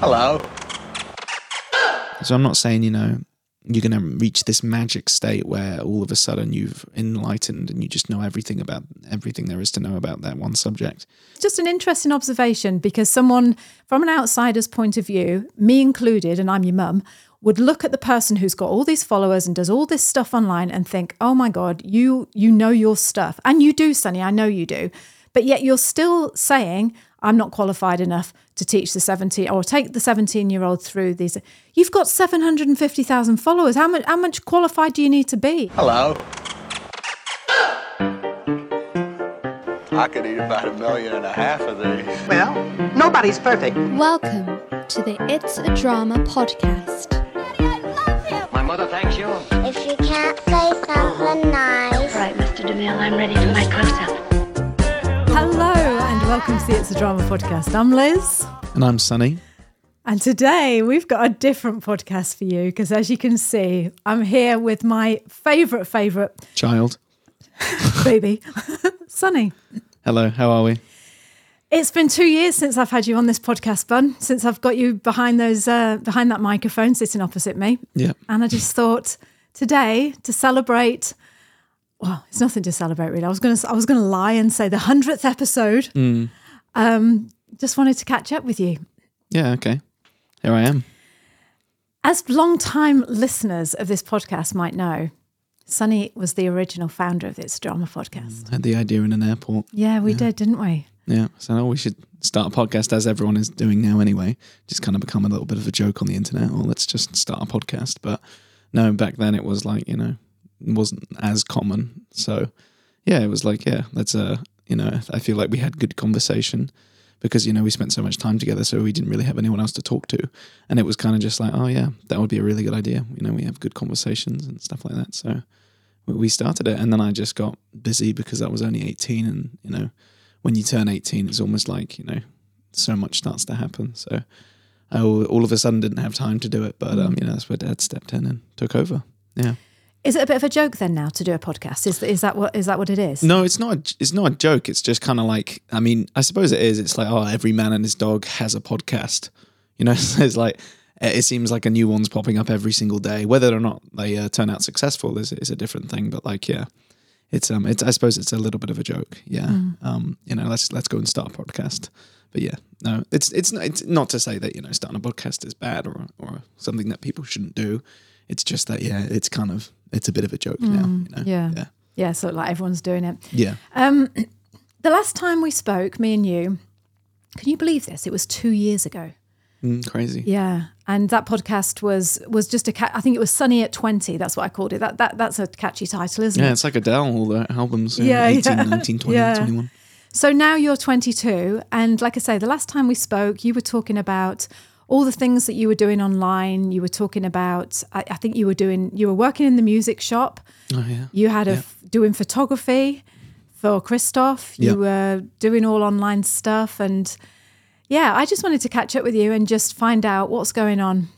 Hello. So I'm not saying, you know, you're going to reach this magic state where all of a sudden you've enlightened and you just know everything about everything there is to know about that one subject. Just an interesting observation because someone from an outsider's point of view, me included, and I'm your mum, would look at the person who's got all these followers and does all this stuff online and think, "Oh my god, you you know your stuff." And you do, Sonny, I know you do. But yet you're still saying, "I'm not qualified enough to teach the 17 or take the 17 year old through these." You've got 750,000 followers. How much how much qualified do you need to be? Hello. I could eat about a million and a half of these. Well, nobody's perfect. Welcome to the It's a Drama podcast. My mother thanks you. If you can't say something nice, Right, Mr. DeMille, I'm ready for my close-up. Hello and welcome to the It's a Drama podcast. I'm Liz. And I'm Sonny. And today we've got a different podcast for you because, as you can see, I'm here with my favourite, favourite Child. baby, Sonny. Hello, how are we? It's been two years since I've had you on this podcast, Bun. Since I've got you behind those, uh, behind that microphone, sitting opposite me, Yeah. and I just thought today to celebrate. Well, it's nothing to celebrate, really. I was gonna, I was gonna lie and say the hundredth episode. Um, just wanted to catch up with you. Yeah, okay. Here I am. As long-time listeners of this podcast might know, Sonny was the original founder of this drama podcast. Had the idea in an airport. Yeah, we did, didn't we? Yeah. So oh, we should start a podcast as everyone is doing now anyway. Just kind of become a little bit of a joke on the internet. Or let's just start a podcast. But no, back then it was like, you know, wasn't as common. So yeah, it was like, yeah, let's uh you know, I feel like we had good conversation because, you know, we spent so much time together, so we didn't really have anyone else to talk to. And it was kind of just like, oh yeah, that would be a really good idea. You know, we have good conversations and stuff like that. So we- started it and then I just got busy because I was only 18 and, you know, when you turn 18, it's almost like, you know, so much starts to happen. So I all, all of a sudden didn't have time to do it, but, um, you know, that's where dad stepped in and took over. Yeah. Is it a bit of a joke then now to do a podcast? Is is that what is that what it is? No, it's not. a- It's not a joke. It's just kind of like. I mean, I suppose it is. It's like, oh, every man and his dog has a podcast. You know, so it's like it seems like a new one's popping up every single day. Whether or not they uh, turn out successful is is a different thing. But like, yeah, it's um, it's I suppose it's a little bit of a joke. Yeah, um, you know, let's let's go and start a podcast. But yeah, no, it's it's not, it's not to say that you know starting a podcast is bad or or something that people shouldn't do. It's just that yeah, it's kind of it's a bit of a joke now. You know? yeah. yeah, Yeah, so like everyone's doing it. yeah. Um, the last time we spoke, me and you, can you believe this? It was two years ago. Mm, crazy. Yeah, and that podcast was was just a. Ca- I think it was Sonny at twenty. That's what I called it. That that that's a catchy title, isn't Yeah, it? Yeah, it's like Adele, all the albums, Yeah, yeah, 18, yeah. 19, 20, Yeah. 21. So now you're 22, and like I say, the last time we spoke, you were talking about all the things that you were doing online. You were talking about, I, I think you were doing, you were working in the music shop. Oh, yeah. You had a f- doing photography for Christoph. You Yeah. were doing all online stuff, and yeah, I just wanted to catch up with you and just find out what's going on.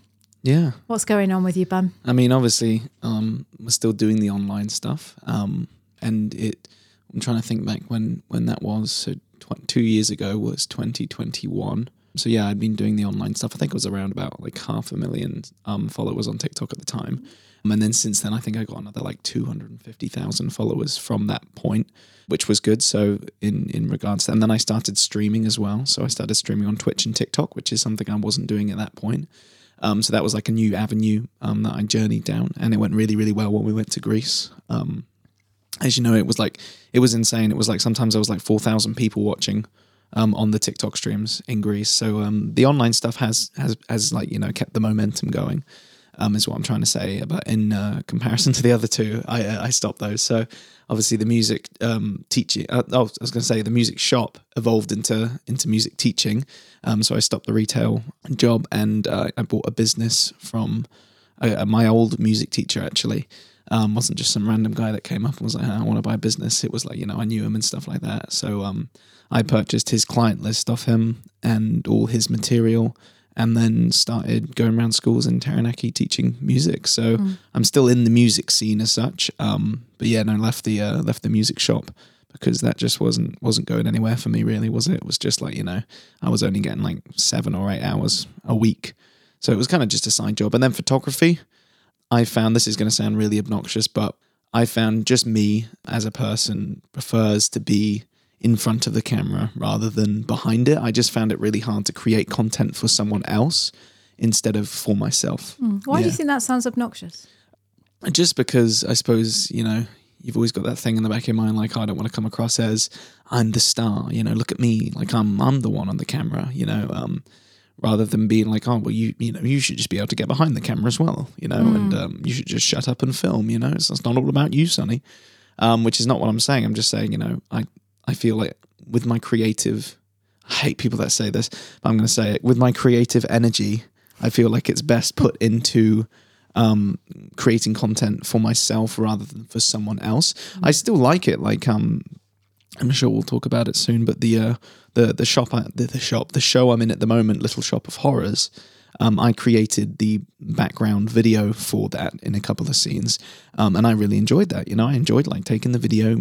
Yeah. What's going on with you, bum? I mean, obviously, um, we're still doing the online stuff. Um, and it, I'm trying to think back when, when that was. So tw- two years ago was 2021. So yeah, I'd been doing the online stuff. I think it was around about like half a million um, followers on TikTok at the time. And then since then, I think I got another like 250,000 followers from that point, which was good. So in, in regards to, and then I started streaming as well. So I started streaming on Twitch and TikTok, which is something I wasn't doing at that point. Um, so that was like a new avenue um, that I journeyed down, and it went really, really well when we went to Greece. Um, as you know, it was like it was insane. It was like sometimes I was like four thousand people watching um, on the TikTok streams in Greece. So um, the online stuff has has has like you know kept the momentum going. Um, is what I'm trying to say. But in uh, comparison to the other two, I uh, I stopped those. So obviously the music um, teaching. Uh, oh, I was going to say the music shop evolved into into music teaching. Um, so I stopped the retail job and uh, I bought a business from uh, my old music teacher actually. Um, wasn't just some random guy that came up and was like, I want to buy a business. It was like, you know, I knew him and stuff like that. So um, I purchased his client list off him and all his material and then started going around schools in Taranaki teaching music. So I'm still in the music scene as such. Um, but yeah, no, left the uh, left the music shop because that just wasn't wasn't going anywhere for me really was it it was just like you know i was only getting like seven or eight hours a week so it was kind of just a side job and then photography i found this is going to sound really obnoxious but i found just me as a person prefers to be in front of the camera rather than behind it i just found it really hard to create content for someone else instead of for myself Why do you think that sounds obnoxious? just because I suppose you know you've always got that thing in the back of your mind, like "Oh, I don't want to come across as I'm the star. You know, look at me, like I'm I'm the one on the camera. You know, um, rather than being like, oh well, you you know you should just be able to get behind the camera as well. You know, and um, you should just shut up and film. You know, it's, it's not all about you, Sonny. Um, which is not what I'm saying. I'm just saying, you know, I I feel like with my creative, I hate people that say this, but I'm going to say it with my creative energy. I feel like it's best put into um, creating content for myself rather than for someone else. I still like it. Like um, I'm sure we'll talk about it soon. But the uh, the the shop I- the, the shop the show I'm in at the moment, Little Shop of Horrors. Um, I created the background video for that in a couple of scenes, um, and I really enjoyed that. You know, I enjoyed like taking the video,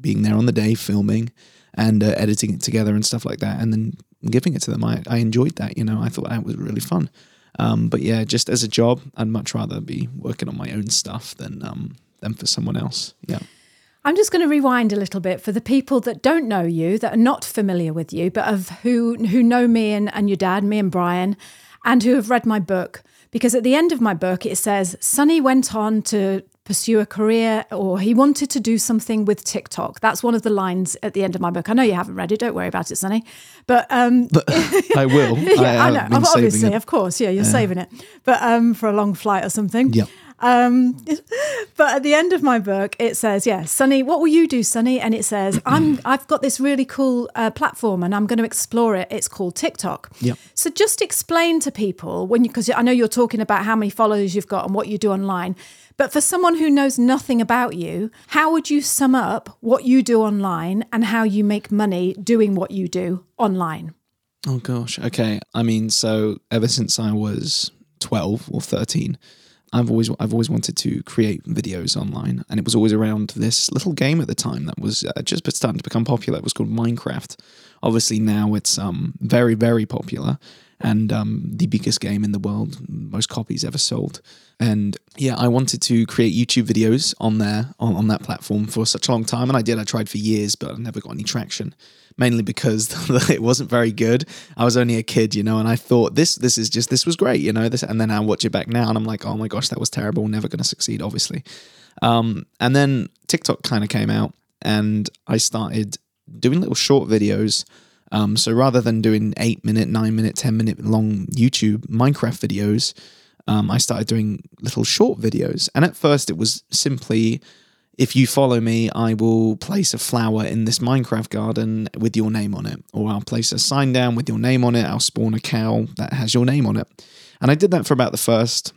being there on the day, filming, and uh, editing it together and stuff like that, and then giving it to them. I, I enjoyed that. You know, I thought that was really fun. Um, but yeah, just as a job, I'd much rather be working on my own stuff than um, than for someone else. Yeah. I'm just going to rewind a little bit for the people that don't know you, that are not familiar with you, but of who who know me and, and your dad, me and Brian, and who have read my book. Because at the end of my book, it says Sonny went on to pursue a career or he wanted to do something with TikTok. That's one of the lines at the end of my book. I know you haven't read it. Don't worry about it, Sonny. But um, I will. yeah, I, have know. Obviously, of course. Yeah, you're saving it. But um, for a long flight or something. Yeah. Um, but at the end of my book, it says, "Yeah, Sonny, what will you do, Sonny?" And it says, "I'm I've got this really cool uh, platform, and I'm going to explore it. It's called TikTok." Yep. So just explain to people when you, because I know you're talking about how many followers you've got and what you do online. But for someone who knows nothing about you, how would you sum up what you do online and how you make money doing what you do online? Oh gosh. Okay. I mean, so ever since I was twelve or thirteen, I've always I've always wanted to create videos online, and it was always around this little game at the time that was uh, just starting to become popular. It was called Minecraft. Obviously now it's um very very popular and um the biggest game in the world, most copies ever sold. And yeah, I wanted to create YouTube videos on there on, on that platform for such a long time, and I did. I tried for years, but I never got any traction mainly because it wasn't very good. I was only a kid, you know, and I thought this this is just this was great, you know. This and then I watch it back now, and I'm like, oh my gosh, that was terrible. Never going to succeed, obviously. Um, and then TikTok kind of came out, and I started doing little short videos. Um, so rather than doing eight minute, nine minute, ten minute long YouTube Minecraft videos, um, I started doing little short videos. And at first, it was simply if you follow me, I will place a flower in this Minecraft garden with your name on it. Or I'll place a sign down with your name on it. I'll spawn a cow that has your name on it. And I did that for about the first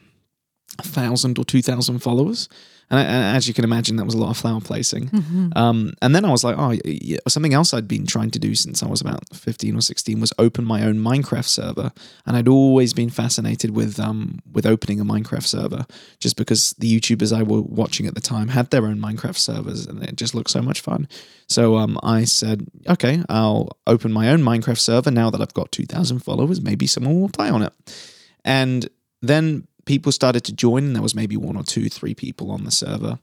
thousand or two thousand followers. And, I, and as you can imagine, that was a lot of flower placing. Um, and then I was like, oh, yeah, something else I'd been trying to do since I was about 15 or 16 was open my own Minecraft server. And I'd always been fascinated with um, with opening a Minecraft server just because the YouTubers I were watching at the time had their own Minecraft servers and it just looked so much fun. So um, I said, okay, I'll open my own Minecraft server now that I've got 2,000 followers. Maybe someone will play on it. And then people started to join, and there was maybe one or two, three people on the server.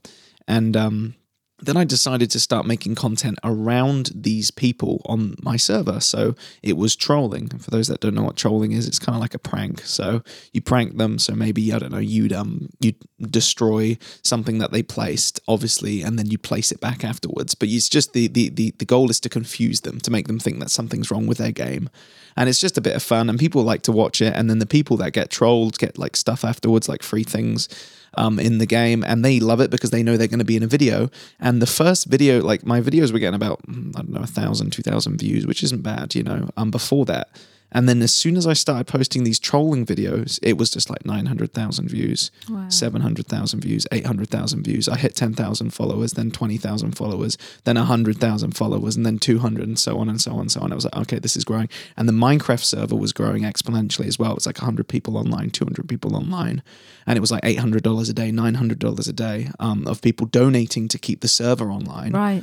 And um, then I decided to start making content around these people on my server. So it was trolling. For those that don't know what trolling is, it's kind of like a prank. So you prank them. So maybe I don't know, you'd um you destroy something that they placed, obviously, and then you place it back afterwards. But it's just the the the, the goal is to confuse them, to make them think that something's wrong with their game. And it's just a bit of fun, and people like to watch it. And then the people that get trolled get like stuff afterwards, like free things um, in the game, and they love it because they know they're going to be in a video. And the first video, like my videos were getting about mm, I don't know a thousand, two thousand views, which isn't bad, you know. Um, before that, and then as soon as I started posting these trolling videos, it was just like nine hundred thousand views, seven hundred thousand views, eight hundred thousand views. I hit ten thousand followers, then twenty thousand followers, then hundred thousand followers, and then two hundred, and so on and so on and so on. I was like, okay, this is growing, and the Minecraft server was growing exponentially as well. It's like hundred people online, two hundred people online, and it was like eight hundred dollars a day, nine hundred dollars a day um, of people donating to keep the server online. Right.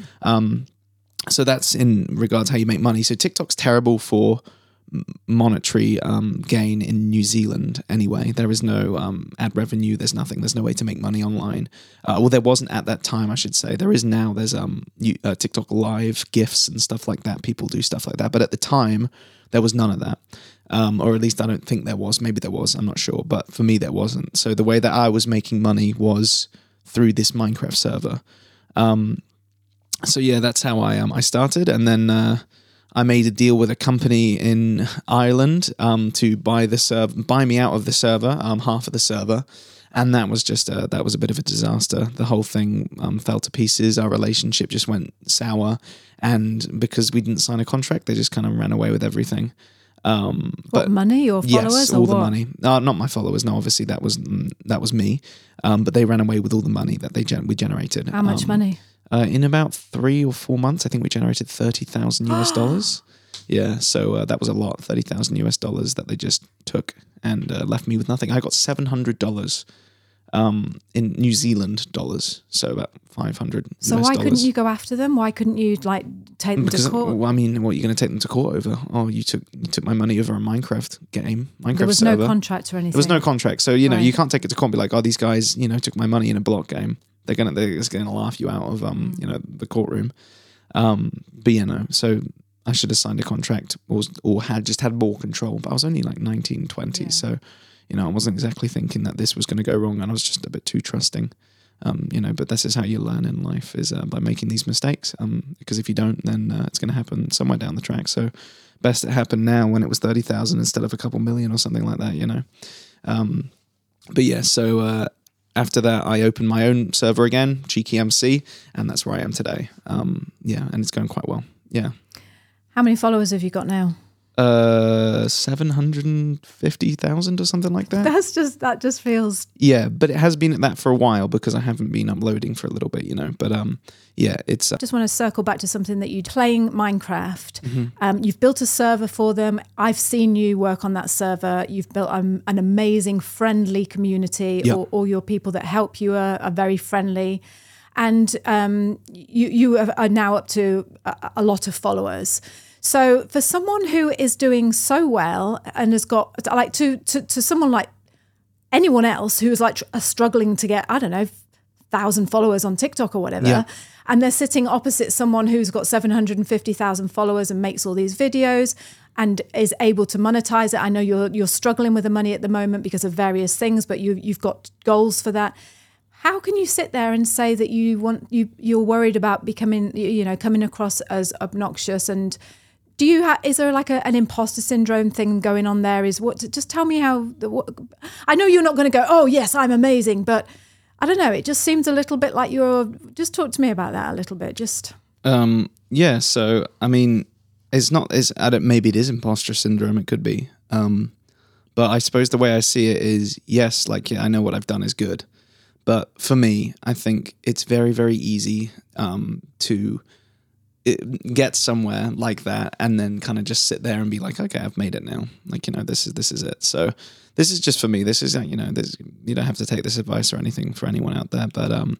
so that's in regards how you make money. So TikTok's terrible for monetary um, gain in New Zealand anyway. There is no um, ad revenue. There's nothing. There's no way to make money online. Uh, well, there wasn't at that time, I should say. There is now. There's um you, uh, TikTok Live gifts and stuff like that. People do stuff like that. But at the time, there was none of that. Um, or at least I don't think there was. Maybe there was. I'm not sure. But for me, there wasn't. So the way that I was making money was through this Minecraft server. Um, so yeah, that's how I um I started, and then uh, I made a deal with a company in Ireland um to buy the server, buy me out of the server, um half of the server, and that was just a, that was a bit of a disaster. The whole thing um, fell to pieces. Our relationship just went sour, and because we didn't sign a contract, they just kind of ran away with everything. Um, What money or followers yes, all the what? money. Uh, not my followers. No, obviously that was mm, that was me. Um, but they ran away with all the money that they gen- we generated. How much Um, money? Uh, in about three or four months, I think we generated thirty thousand US dollars. Yeah, so uh, that was a lot, thirty thousand US dollars that they just took and uh, left me with nothing. I got seven hundred dollars um, in New Zealand dollars, so about five hundred. So US why dollars. couldn't you go after them? Why couldn't you like take them Because to court? well, I mean, what are you going to take them to court over? Oh, you took you took my money over a Minecraft game, Minecraft there was server. no contract or anything. There was no contract, so you know you can't take it to court and be like, "Oh, these guys, you know, took my money in a block game." They're gonna they're just gonna laugh you out of um Mm. you know the courtroom. Um, but you know, so I should have signed a contract or or had just had more control. But I was only like 19, 20, so you know I wasn't exactly thinking that this was going to go wrong, and I was just a bit too trusting. Um, you know, but this is how you learn in life is uh, by making these mistakes. Um, because if you don't, then uh, it's going to happen somewhere down the track. So best it happened now when it was thirty thousand instead of a couple million or something like that. You know. Um, but yeah, so uh, after that, I opened my own server again, Cheeky MC, and that's where I am today. Um, yeah, and it's going quite well. Yeah. How many followers have you got now? Uh, 750,000 or something like that. That's just that just feels yeah, but it has been at that for a while because I haven't been uploading for a little bit, you know. But um, yeah, it's uh, just want to circle back to something that you're playing Minecraft. Mm-hmm. Um, you've built a server for them. I've seen you work on that server. You've built um, an amazing, friendly community. Yeah. All, all your people that help you are, are very friendly, and um, you you are are now up to a, a lot of followers. So for someone who is doing so well and has got like to to, to someone like anyone else who's like tr- struggling to get I don't know thousand followers on TikTok or whatever, Yeah. and they're sitting opposite someone who's got seven hundred and fifty thousand followers and makes all these videos and is able to monetize it. I know you're you're struggling with the money at the moment because of various things, but you you've got goals for that. How can you sit there and say that you want you you're worried about becoming you know coming across as obnoxious and do you ha- is there like a, an imposter syndrome thing going on there is what just tell me how the, what, i know you're not going to go oh yes i'm amazing but i don't know it just seems a little bit like you're just talk to me about that a little bit just Um, yeah, so I mean, it's not. It's I don't. Maybe it is imposter syndrome. It could be. Um, but I suppose the way I see it is, yes, like yeah, I know what I've done is good, but for me, I think it's very, very easy um, to get somewhere like that and then kind of just sit there and be like, okay, I've made it now. Like you know, this is this is it. So this is just for me. This is uh, you know, this you don't have to take this advice or anything for anyone out there, but um,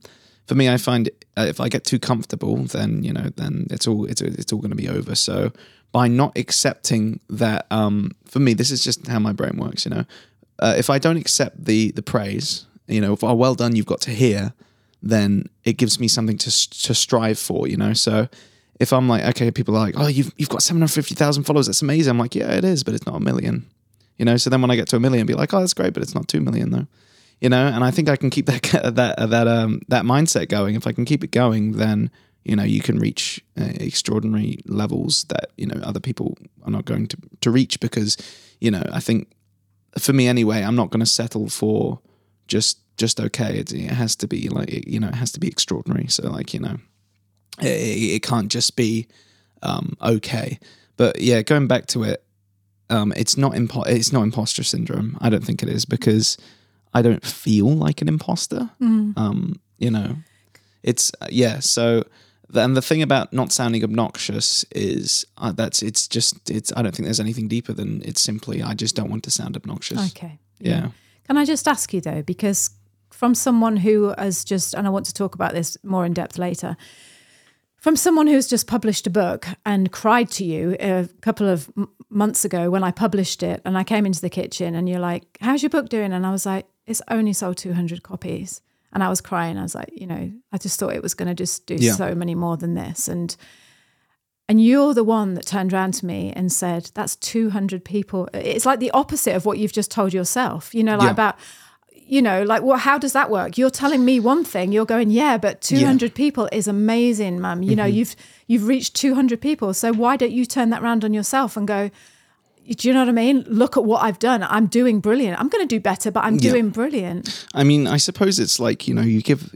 for me, I find uh, if I get too comfortable, then you know, then it's all it's it's all going to be over. So by not accepting that, um, for me, this is just how my brain works. You know, uh, if I don't accept the the praise, you know, if oh well done, you've got to hear, then it gives me something to to strive for. You know, so if I'm like, okay, people are like, oh, you've you've got seven hundred fifty thousand followers, that's amazing. I'm like, yeah, it is, but it's not a million. You know, so then when I get to a million, be like, oh, that's great, but it's not two million though you know? And i think i can keep that that that um that mindset going. If i can keep it going then you know you can reach uh, extraordinary levels that you know other people are not going to to reach because you know i think for me anyway i'm not going to settle for just just okay. It, it has to be like you know it has to be extraordinary. So like you know it, it can't just be um okay but yeah going back to it um it's not impo- it's not imposter syndrome i don't think it is because I don't feel like an imposter. Um, you know, it's yeah. So, and the thing about not sounding obnoxious is uh, that's it's just it's. I don't think there's anything deeper than it's simply I just don't want to sound obnoxious. okay Yeah. can i just ask you though because from someone who has just and i want to talk about this more in depth later from someone who's just published a book and cried to you a couple of months ago when I published it and I came into the kitchen and you're like, How's your book doing? And I was like, It's only sold 200 copies. And I was crying. I was like, You know, I just thought it was going to just do Yeah. so many more than this. And and you're the one that turned around to me and said, That's 200 people. It's like the opposite of what you've just told yourself, you know, like Yeah. about, you know, like, well, how does that work? You're telling me one thing, you're going, Yeah, but 200 people is amazing, mum. You know, Mm-hmm. you've you've reached 200 people. So why don't you turn that around on yourself and go, do you know what I mean? Look at what I've done. I'm doing brilliant. I'm going to do better, but I'm Yeah. doing brilliant. I mean, I suppose it's like you know, you give.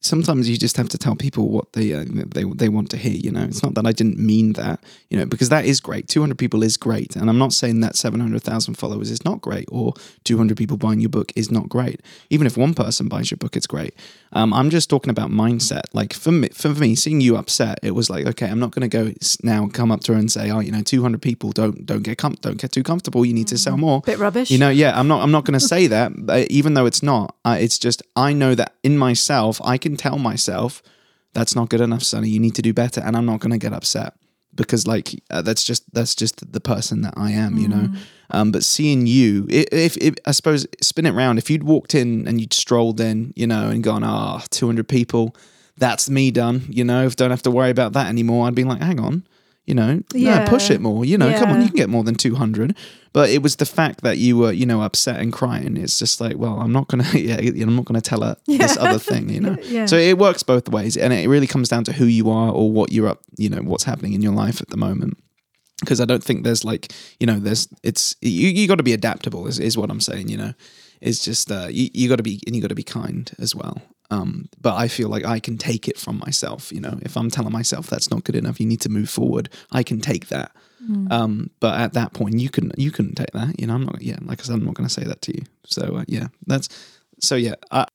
Sometimes you just have to tell people what they uh, they they want to hear. You know, it's not that I didn't mean that. You know, because that is great. Two hundred people is great, and I'm not saying that seven hundred thousand followers is not great, or two hundred people buying your book is not great. Even if one person buys your book, it's great. Um, I'm just talking about mindset. Like for me, for me, seeing you upset, it was like, okay, I'm not going to go now come up to her and say, oh, you know, 200 people don't don't get com- don't get too comfortable. You need to sell more. Bit rubbish. You know, yeah, I'm not. I'm not going to say that, but even though it's not. Uh, it's just I know that in myself, I can tell myself that's not good enough, Sonny. You need to do better, and I'm not going to get upset because, like, uh, that's just that's just the person that I am. You know. Um, but seeing you, if, if I suppose spin it round, if you'd walked in and you'd strolled in, you know, and gone, ah, 200 people, that's me done. You know, don't have to worry about that anymore. I'd be like, hang on. You know, Yeah. no, push it more. You know, come on, you can get more than 200 but it was the fact that you were you know upset and crying. It's just like well i'm not gonna yeah i'm not gonna tell her this other thing you know? Yeah. so it works both ways and it really comes down to who you are or what you're up you know what's happening in your life at the moment. Because i don't think there's like you know there's it's you, you got to be adaptable is, is what i'm saying you know? It's just uh you, you got to be and you got to be kind as well um but i feel like i can take it from myself you know if i'm telling myself that's not good enough you need to move forward i can take that um, but at that point, you couldn't you couldn't take that. You know, I'm not. Yeah, like I said, I'm not going to say that to you. So uh, yeah, that's so yeah. I,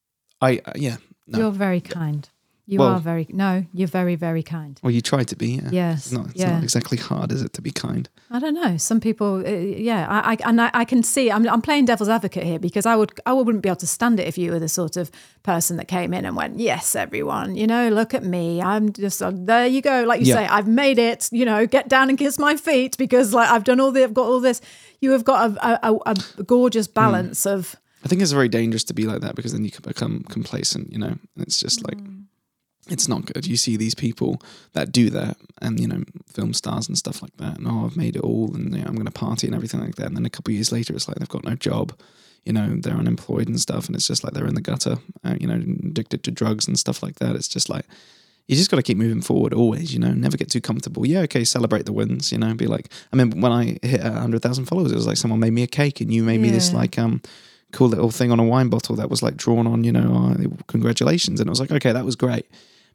I uh, yeah. No. You're very kind. You Well- are very, no, you're very, very kind. well, you try to be. Yeah. Yes, It's not. It's yeah. not exactly hard, is it, to be kind? I don't know. Some people, uh, yeah, I, I and I, I can see. I'm, I'm playing devil's advocate here because I would, I wouldn't be able to stand it if you were the sort of person that came in and went, "Yes, everyone, you know, look at me. I'm just uh, there. You go, like you Yeah. say, I've made it. You know, get down and kiss my feet because like I've done all the, I've got all this. You have got a, a, a, a gorgeous balance of I think it's very dangerous to be like that because then you can become complacent. You know, it's just like. It's not good. You see these people that do that, and you know, film stars and stuff like that. And oh, I've made it all, and you know, I'm going to party and everything like that. And then a couple of years later, it's like they've got no job. You know, they're unemployed and stuff, and it's just like they're in the gutter. Uh, you know, addicted to drugs and stuff like that. It's just like you just got to keep moving forward always, you know, never get too comfortable. Yeah, okay, celebrate the wins, you know, be like, I mean, when I hit 100,000 followers, it was like someone made me a cake and you made me this like, um, cool little thing on a wine bottle that was like drawn on, you know, uh, congratulations. And I was like, okay, that was great.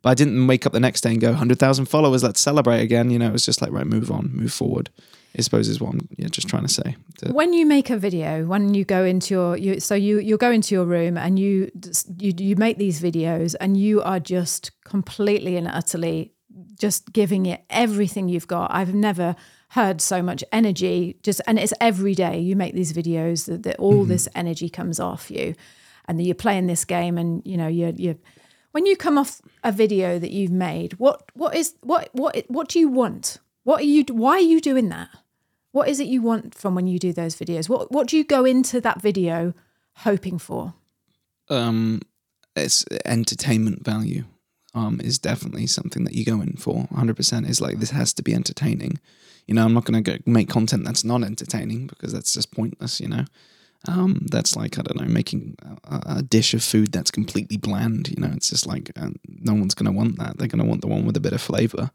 But I didn't wake up the next day and go, 100,000 followers, let's celebrate again. You know, it was just like, right, move on, move forward. I suppose is what I'm yeah, just trying to say. When you make a video when you go into your you so you you go into your room and you you you make these videos and you are just completely and utterly just giving it everything you've got i've never heard so much energy just and it's every day you make these videos that, that all mm-hmm. this energy comes off you and that you're playing this game and you know you're you're when you come off a video that you've made what what is what what what do you want? What are you why are you doing that? What is it you want from when you do those videos? What what do you go into that video hoping for? um, it's entertainment value um, is definitely something that you go in for. 100% is like this has to be entertaining. You know i'm not going to make content that's not entertaining because that's just pointless you know um, that's like i don't know making a, a dish of food that's completely bland you know? It's just like uh, no one's to want that. They're to want the one with a bit of flavor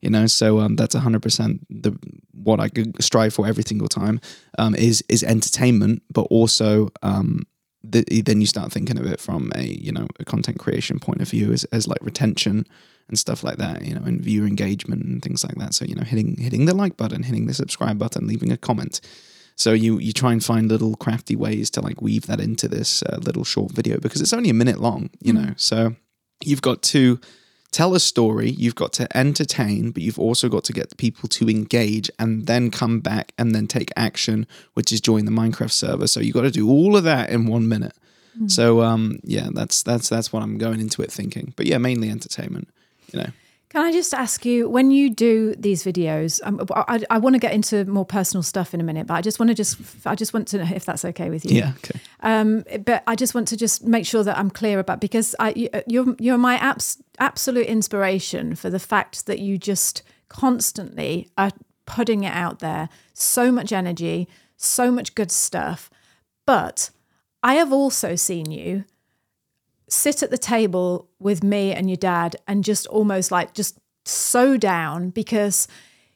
you know? So um, that's 100% the what i could strive for every single time um, is is entertainment but also um, the, then you start thinking of it from a you know a content creation point of view as, as like retention and stuff like that you know and viewer engagement and things like that. So you know hitting hitting the like button hitting the subscribe button leaving a comment so you you try and find little crafty ways to like weave that into this uh, little short video because it's only a minute long you know so you've got to tell a story, you've got to entertain, but you've also got to get people to engage and then come back and then take action, which is join the Minecraft server. So you've got to do all of that in one minute. So um, yeah, that's that's that's what I'm going into it thinking. But yeah, mainly entertainment. You know, Can I just ask you, when you do these videos, um, I, I want to get into more personal stuff in a minute, but I just want to just, I just want to know if that's okay with you. Yeah. Okay. Um, but I just want to just make sure that I'm clear about because I, you- you're you're my abs- absolute inspiration for the fact that you just constantly are putting it out there, so much energy, so much good stuff. But I have also seen you sit at the table with me and your dad and just almost like just so down because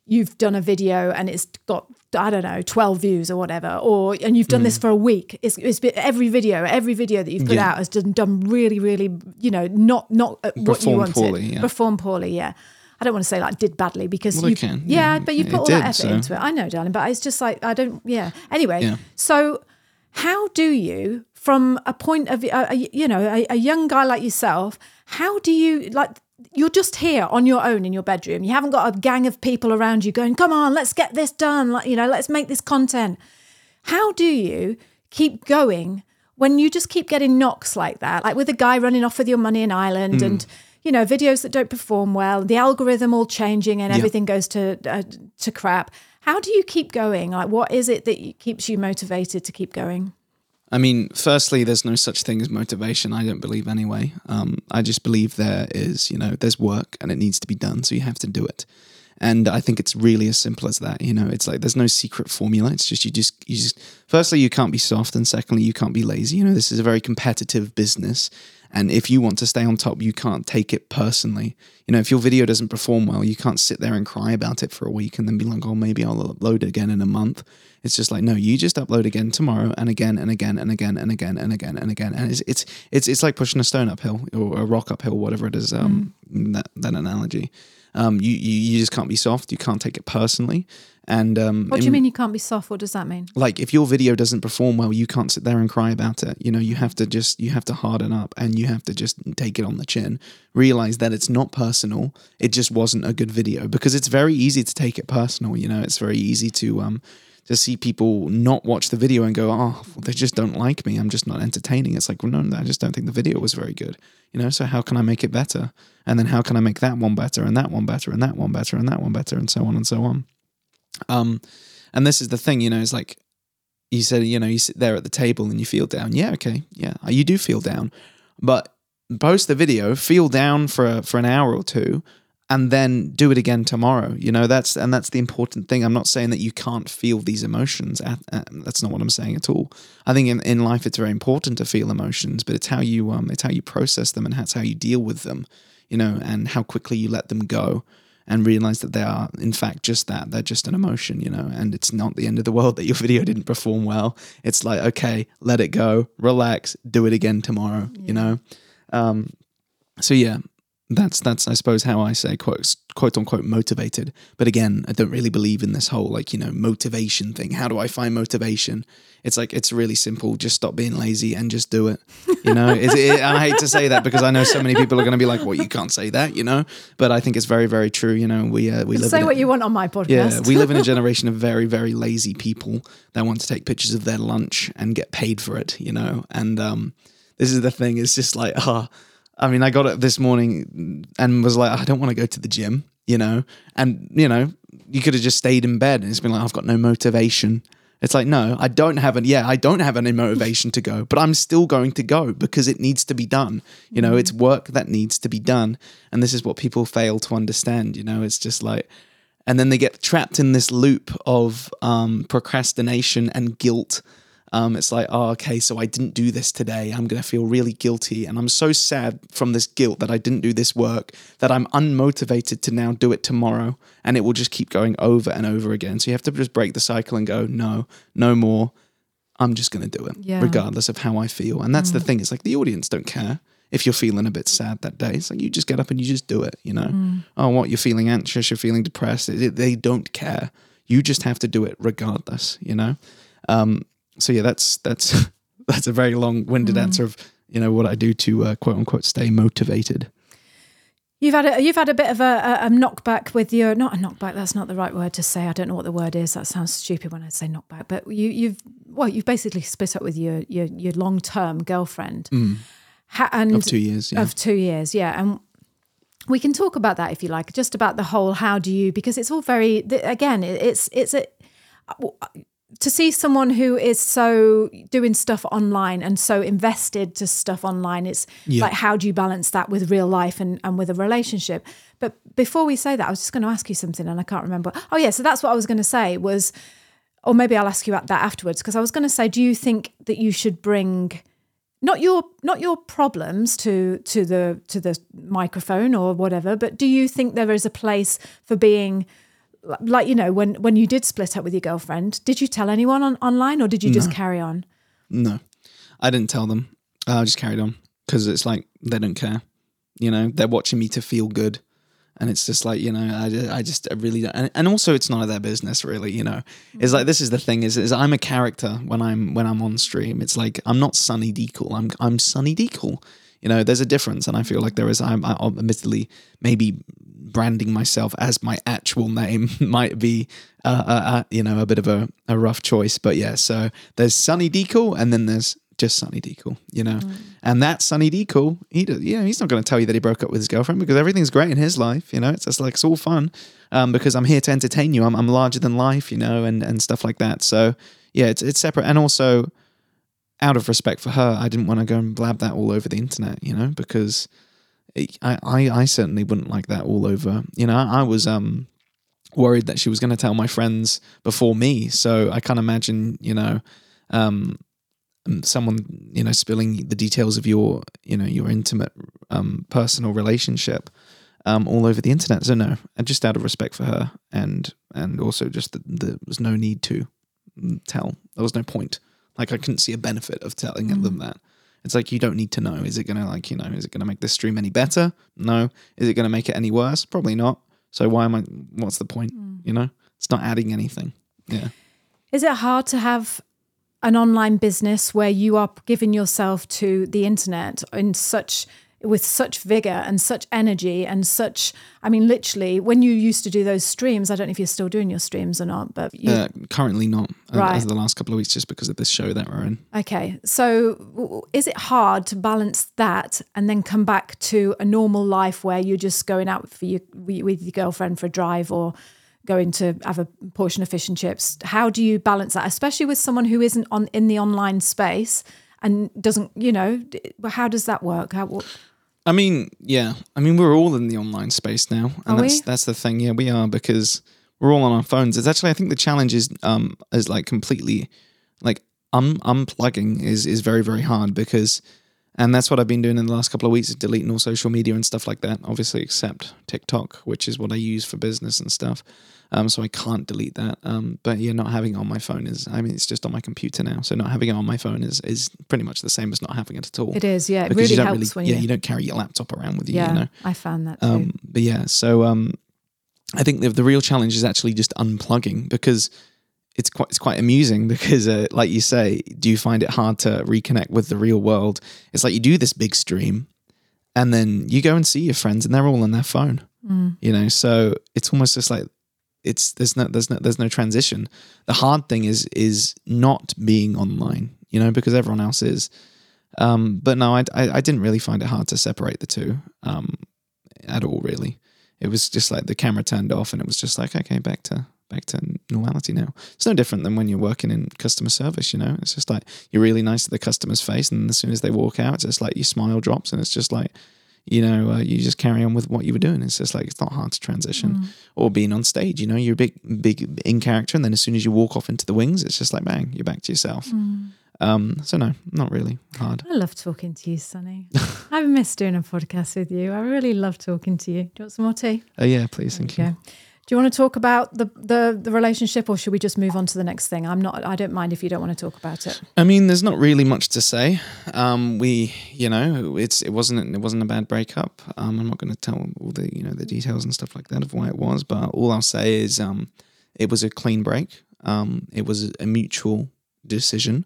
you've done a video and it's got I don't know 12 views or whatever or and you've done this for a week it's, it's been every video every video that you've put Mm. Yeah. out has done, done really really you know not not at what you wanted poorly, yeah. performed poorly yeah I don't want to say like did badly because Well, you can, yeah, yeah. but you put all did, that effort so- into it I know darling but it's just like I don't yeah anyway so how do you from a point of a- you know a, a young guy like yourself how do you like you're just here on your own in your bedroom. You haven't got a gang of people around you going come on let's get this done like you know let's make this content. How do you keep going when you just keep getting knocks like that? Like with a guy running off with your money in ireland Hmm. and you know videos that don't perform well the algorithm all changing and Yeah. everything goes to uh, to crap. How do you keep going? Like what is it that keeps you motivated to keep going I mean, firstly, there's no such thing as motivation. I don't believe anyway. Um, I just believe there is, you know, there's work and it needs to be done, so you have to do it. And I think it's really as simple as that. You know, it's like there's no secret formula. It's just you just you just. Firstly, you can't be soft, and secondly, you can't be lazy. You know, this is a very competitive business, and if you want to stay on top, you can't take it personally. You know, if your video doesn't perform well, you can't sit there and cry about it for a week and then be like, oh, maybe I'll upload again in a month. It's just like, no, you just upload again tomorrow and again and again and again and again and again and again. And it's it's it's, it's like pushing a stone uphill or a rock uphill, whatever it is. Um, that that analogy. Um, you, you you just can't be soft. You can't take it personally. And um, what do you in- mean you can't be soft? What does that mean? Like if your video doesn't perform well you can't sit there and cry about it. You know you have to just you have to harden up and you have to just take it on the chin. Realize that it's not personal. It just wasn't a good video because it's very easy to take it personal you know? It's very easy to um to see people not watch the video and go oh they just don't like me. I'm just not entertaining. It's like well no i just don't think the video was very good. You know so how can i make it better? And then how can i make that one better and that one better and that one better and that one better and so on and so on. Um and this is the thing you know it's like you said, you know, you sit there at the table and you feel down. Yeah, okay, yeah, you do feel down, but post the video, feel down for for an hour or two, and then do it again tomorrow. You know, that's and that's the important thing. I'm not saying that you can't feel these emotions. At, at- that's not what I'm saying at all. I think in, in life it's very important to feel emotions, but it's how you um it's how you process them and that's how you deal with them. You know, and how quickly you let them go and realize that they are in fact just that they're just an emotion you know and it's not the end of the world that your video didn't perform well it's like okay let it go relax do it again tomorrow you know um so yeah that's that's i suppose how i say quote quote unquote motivated. But again i don't really believe in this whole like you know motivation thing. How do i find motivation? It's like it's really simple. Just stop being lazy and just do it. You know? It, i hate to say that because i know so many people are going to be like well you can't say that you know? But i think it's very very true you know? We uh, we live say in a- what you want on my podcast. Yeah, we live in a generation of very, very lazy people that want to take pictures of their lunch and get paid for it, you know. And um, this is the thing. It's just like, ah, I mean, I got it this morning and was like, I don't want to go to the gym, you know. And you know, you could have just stayed in bed and it's been like, I've got no motivation. It's like, no, I don't have an yeah, I don't have any motivation to go, but I'm still going to go because it needs to be done. You know, it's work that needs to be done. And this is what people fail to understand, you know, it's just like and then they get trapped in this loop of um, procrastination and guilt. Um, it's like, oh, okay, so I didn't do this today. I'm going to feel really guilty. And I'm so sad from this guilt that I didn't do this work that I'm unmotivated to now do it tomorrow. And it will just keep going over and over again. So you have to just break the cycle and go, no, no more. I'm just going to do it, Yeah. regardless of how I feel. And that's the thing. It's like the audience don't care if you're feeling a bit sad that day. It's like you just get up and you just do it, you know? Oh, what? You're feeling anxious, you're feeling depressed. It- it- they don't care. You just have to do it regardless, you know? Um, so yeah, that's that's that's a very long-winded answer of you know what I do to uh, quote unquote stay motivated. You've had a, you've had a bit of a, a, a knockback with your not a knockback. That's not the right word to say. I don't know what the word is. That sounds stupid when I say knockback. But you you've well you've basically split up with your your, your long term girlfriend. Ha- and Mm. Of two years, yeah. Of two years, yeah. And we can talk about that if you like, just about the whole how do you because it's all very again it- it's it's a to see someone who is so doing stuff online and so invested to stuff online it's Yeah. like how do you balance that with real life and, and with a relationship but before we say that i was just going to ask you something and i can't remember oh yeah so that's what i was going to say was or maybe i'll ask you about that afterwards because i was going to say do you think that you should bring not your not your problems to to the to the microphone or whatever but do you think there is a place for being like you know when when you did split up with your girlfriend did you tell anyone on online or did you just carry on No, I didn't tell them. I just carried on because it's like they don't care. You know, they're watching me to feel good, and it's just like you know, I, I just I really don't. And, and also, it's none of their business, really. You know, it's like this is the thing is, is I'm a character when I'm when I'm on stream. It's like I'm not Sonny Deacle. I'm I'm Sonny Deacle. You know, there's a difference, and I feel like there is. I'm, I, admittedly maybe branding myself as my actual name might be, uh, uh, uh, you know, a bit of a, a rough choice. But yeah, so there's Sonny Deacle, and then there's just Sonny Deacle, you know, and that Sonny Deacle, he, does, yeah, he's not going to tell you that he broke up with his girlfriend because everything's great in his life, you know. It's just like it's all fun, um, because I'm here to entertain you. I'm, I'm larger than life, you know, and and stuff like that. So yeah, it's it's separate, and also out of respect for her, I didn't want to go and blab that all over the internet, you know, because it, I, I I certainly wouldn't like that all over. You know, I, was um worried that she was going to tell my friends before me, so I can't imagine, you know, um someone you know spilling the details of your you know your intimate um personal relationship um all over the internet. So no, and just out of respect for her, and and also just that there was no need to mm, tell. There was no point. Like I couldn't see a benefit of telling them mm. that. It's like you don't need to know. Is it gonna like you know? Is it gonna make this stream any better? No. Is it gonna make it any worse? Probably not. So why am I? What's the point? Mm. You know, it's not adding anything. Yeah. Is it hard to have an online business where you are giving yourself to the internet in such with such vigor and such energy and such I mean literally when you used to do those streams I don't know if you're still doing your streams or not but you, Uh, currently not. uh, Right. As the last couple of weeks, just because of this show that we're in. Okay. So is it hard to balance that and then come back to a normal life where you're just going out for your, with your girlfriend for a drive or going to have a portion of fish and chips? How do you balance that, especially with someone who isn't on in the online space and doesn't, you know, how does that work? How, what, I mean, yeah. I mean, we're all in the online space now, and Are that's we? that's the thing. Yeah, we are because we're all on our phones. It's actually, I think, the challenge is um is like completely like un unplugging is is very very hard because, and that's what I've been doing in the last couple of weeks, is deleting all social media and stuff like that. Obviously, except TikTok, which is what I use for business and stuff. Um, so I can't delete that. Um, but yeah, not having it on my phone is, I mean, it's just on my computer now. So not having it on my phone is is pretty much the same as not having it at all. It is, yeah. It really you helps when yeah, you- you don't carry your laptop around with you. yeah, You know, I found that too. um, but yeah, so um, I think the, the real challenge is actually just unplugging because it's quite it's quite amusing because uh, like you say, do you find it hard to reconnect with the real world? It's like you do this big stream, and then you go and see your friends, and they're all on their phone. You know, so it's almost just like it's there's no there's no there's no transition. The hard thing is is not being online. You know, because everyone else is. Um, but no, I, I I didn't really find it hard to separate the two um, at all. Really, it was just like the camera turned off, and it was just like okay, back to back to normality now. It's no different than when you're working in customer service. You know, it's just like you're really nice to the customer's face, and as soon as they walk out, it's just like your smile drops, and it's just like you know, uh, you just carry on with what you were doing. It's just like it's not hard to transition. Or being on stage, you know, you're a big, big in character, and then as soon as you walk off into the wings, it's just like bang, you're back to yourself. Um, so no, not really hard. I love talking to you, Sonny. I've missed doing a podcast with you. I really love talking to you. Do you want some more tea? Uh, yeah, please, thank you. Okay. Do you want to talk about the, the the relationship, or should we just move on to the next thing? I'm not. I don't mind if you don't want to talk about it. I mean, there's not really much to say. Um, we, you know, it's it wasn't it wasn't a bad breakup. Um, I'm not going to tell all the you know the details and stuff like that of why it was, but all I'll say is um, it was a clean break. Um, it was a mutual decision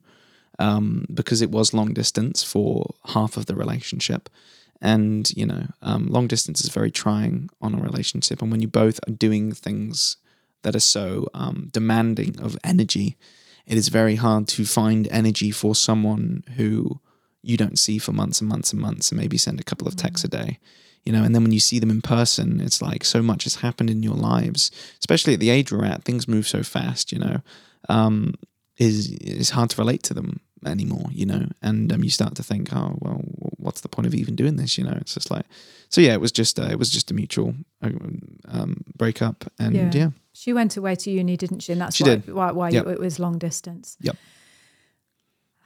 um, because it was long distance for half of the relationship. And, you know, um, long distance is very trying on a relationship. And when you both are doing things that are so um, demanding of energy, it is very hard to find energy for someone who you don't see for months and months and months and maybe send a couple of texts a day. you know, and then when you see them in person, it's like so much has happened in your lives, especially at the age we're at. Things move so fast, you know. Um, is it's hard to relate to them anymore, you know, and um, you start to think, oh well, what's the point of even doing this, you know? It's just like, so yeah, it was just uh, it was just a mutual um, breakup, and yeah. She went away to uni, didn't she? And that's She why, did. why, why Yep. you, it was long distance. Yep.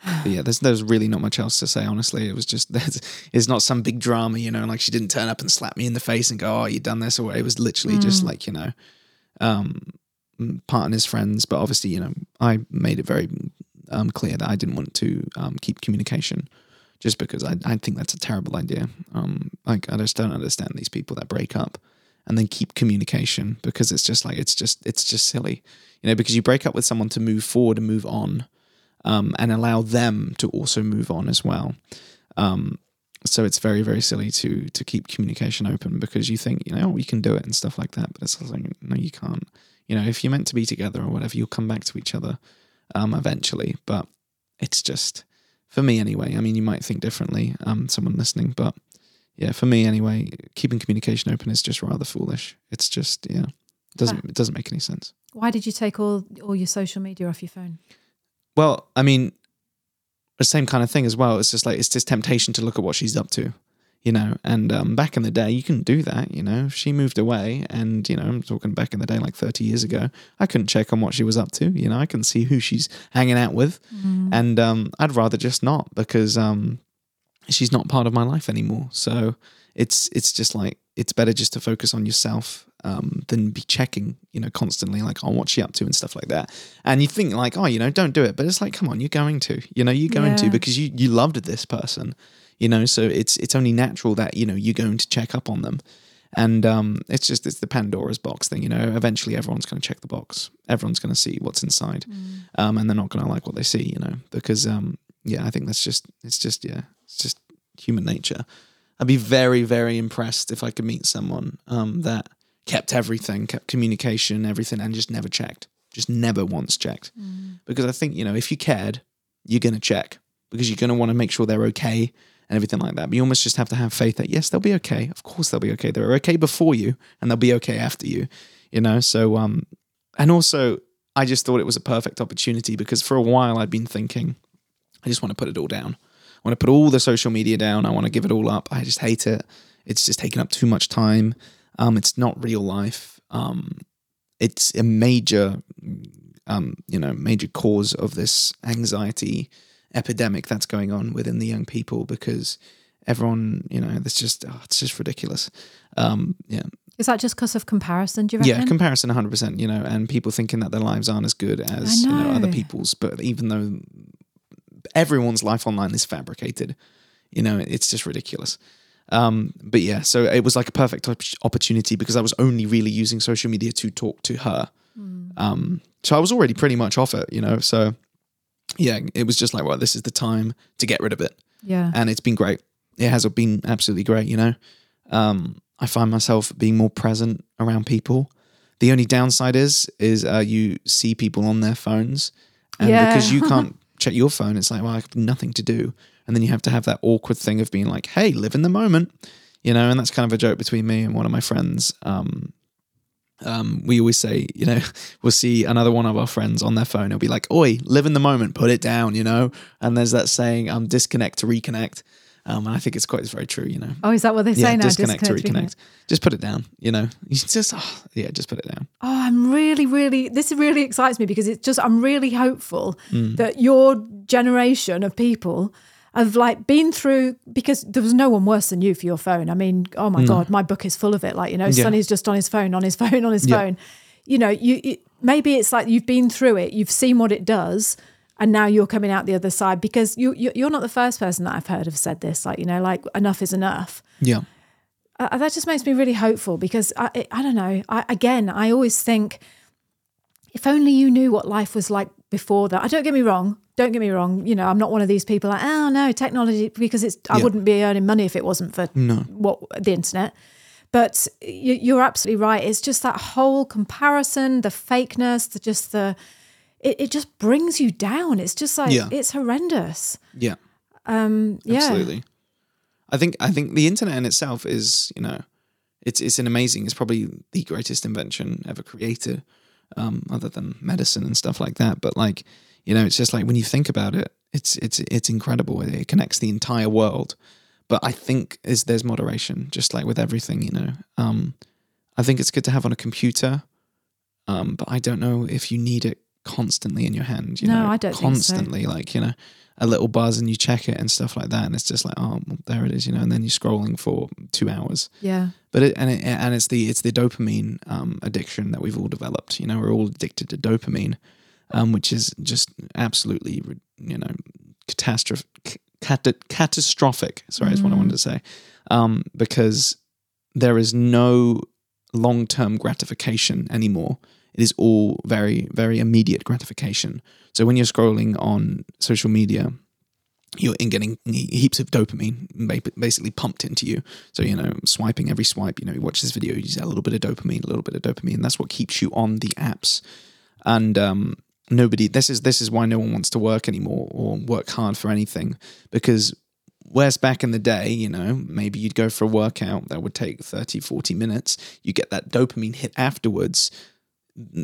But yeah, there's there's really not much else to say. Honestly, it was just there's, it's not some big drama, you know. Like she didn't turn up and slap me in the face and go, "Oh, you done this," or it was literally just like you know, um, partners, friends. But obviously, you know, I made it very um, clear that I didn't want to um, keep communication, just because I I think that's a terrible idea. Um, like I just don't understand these people that break up and then keep communication because it's just like it's just it's just silly, you know. Because you break up with someone to move forward and move on um, and allow them to also move on as well. Um, so it's very very silly to to keep communication open because you think you know we can do it and stuff like that, but it's like no you can't. You know if you're meant to be together or whatever, you'll come back to each other um, eventually. But it's just for me anyway. I mean, you might think differently, um, someone listening, but yeah, for me anyway, keeping communication open is just rather foolish. It's just yeah, it doesn't it doesn't make any sense. Why did you take all all your social media off your phone? Well, I mean, the same kind of thing as well. It's just like it's this temptation to look at what she's up to, you know. And um, back in the day, you couldn't do that, you know. If she moved away, and you know, I'm talking back in the day, like 30 years ago, I couldn't check on what she was up to. You know, I couldn't see who she's hanging out with, and um, I'd rather just not because um, she's not part of my life anymore. So it's it's just like it's better just to focus on yourself um, than be checking, you know, constantly like on what she up to and stuff like that. And you think like, oh, you know, don't do it, but it's like, come on, you're going to, you know, you're going to because you you loved this person, you know. So it's it's only natural that you know you're going to check up on them. And um, it's just it's the Pandora's box thing, you know. Eventually, everyone's going to check the box. Everyone's going to see what's inside, um, and they're not going to like what they see, you know. Because um, yeah, I think that's just it's just yeah, it's just human nature. I'd be very very impressed if I could meet someone um, that kept everything, kept communication, everything, and just never checked, just never once checked. Because I think you know if you cared, you're going to check because you're going to want to make sure they're okay and everything like that. But you almost just have to have faith that yes, they'll be okay. Of course, they'll be okay. They were okay before you, and they'll be okay after you. You know. So um, and also I just thought it was a perfect opportunity because for a while I'd been thinking, I just want to put it all down. I want to put all the social media down. I want to give it all up. I just hate it. It's just taking up too much time. Um, it's not real life. Um, it's a major, um, you know, major cause of this anxiety epidemic that's going on within the young people because everyone, you know, it's just, oh, it's just ridiculous. Um, yeah, Is that just because of comparison? Do you reckon? yeah, comparison 100%, you know, and people thinking that their lives aren't as good as, I you know, other people's, but even though everyone's life online is fabricated, you know, it's just ridiculous. Um, but yeah, so it was like a perfect opportunity because I was only really using social media to talk to her. Um, so I was already pretty much off it, you know, so yeah, it was just like, well, this is the time to get rid of it yeah. and it's been great. It has been absolutely great. You know, um, I find myself being more present around people. The only downside is is uh, you see people on their phones, and Yeah. because you can't check your phone, it's like well, I have nothing to do, and then you have to have that awkward thing of being like, hey, live in the moment, you know, and that's kind of a joke between me and one of my friends. Um, um, we always say, you know, we'll see another one of our friends on their phone. It'll be like, "Oi, live in the moment, put it down," you know. And there's that saying, um, "Disconnect to reconnect," um, and I think it's quite it's very true, you know. Oh, is that what they say yeah, now? disconnect, to Disconnect, reconnect. Just put it down, you know. You just, oh, yeah, just put it down. Oh, I'm really, really, this really excites me because it's just, I'm really hopeful Mm. that your generation of people have like been through, because there was no one worse than you for your phone. I mean, oh my God, my book is full of it. Like, you know, Yeah. Sonny's just on his phone, on his phone, on his Yeah. phone. You know, you, it, maybe it's like you've been through it, you've seen what it does. And now you're coming out the other side because you, you you're not the first person that I've heard have said this. Like you know, like enough is enough. Yeah, uh, that just makes me really hopeful because I, I- I don't know. I, again, I always think if only you knew what life was like before that. I don't get me wrong. Don't get me wrong. You know, I'm not one of these people like, oh no, technology because it's. I Yeah. wouldn't be earning money if it wasn't for what the internet. But you, you're absolutely right. It's just that whole comparison, the fakeness, the just the. It, it just brings you down. It's just like Yeah. it's horrendous. yeah, Um, Yeah. absolutely. I think I think the internet in itself is you know, it's it's an amazing. It's probably the greatest invention ever created, um, other than medicine and stuff like that. But like you know, it's just like when you think about it, it's it's it's incredible. It connects the entire world. But I think is there's moderation, just like with everything. You know, um, I think it's good to have on a computer, um, but I don't know if you need it constantly in your hand. You No, know, I don't think so. constantly. Like you know, a little buzz and you check it and stuff like that, and it's just like, oh, well, there it is. You know, and then you're scrolling for two hours. Yeah. But it and it, and it's the it's the dopamine um, addiction that we've all developed. You know, we're all addicted to dopamine, um, which is just absolutely you know catastrophic. Cat- catastrophic. Sorry, is what I wanted to say, um, because there is no long term gratification anymore. It is all very very immediate gratification. So when you're scrolling on social media, you're in getting heaps of dopamine basically pumped into you. So, you know, swiping every swipe, you know, you watch this video, you get a little bit of dopamine, a little bit of dopamine. That's what keeps you on the apps. And um, nobody, this is this is why no one wants to work anymore or work hard for anything because whereas back in the day, you know, maybe you'd go for a workout that would take 30, 40 minutes, you get that dopamine hit afterwards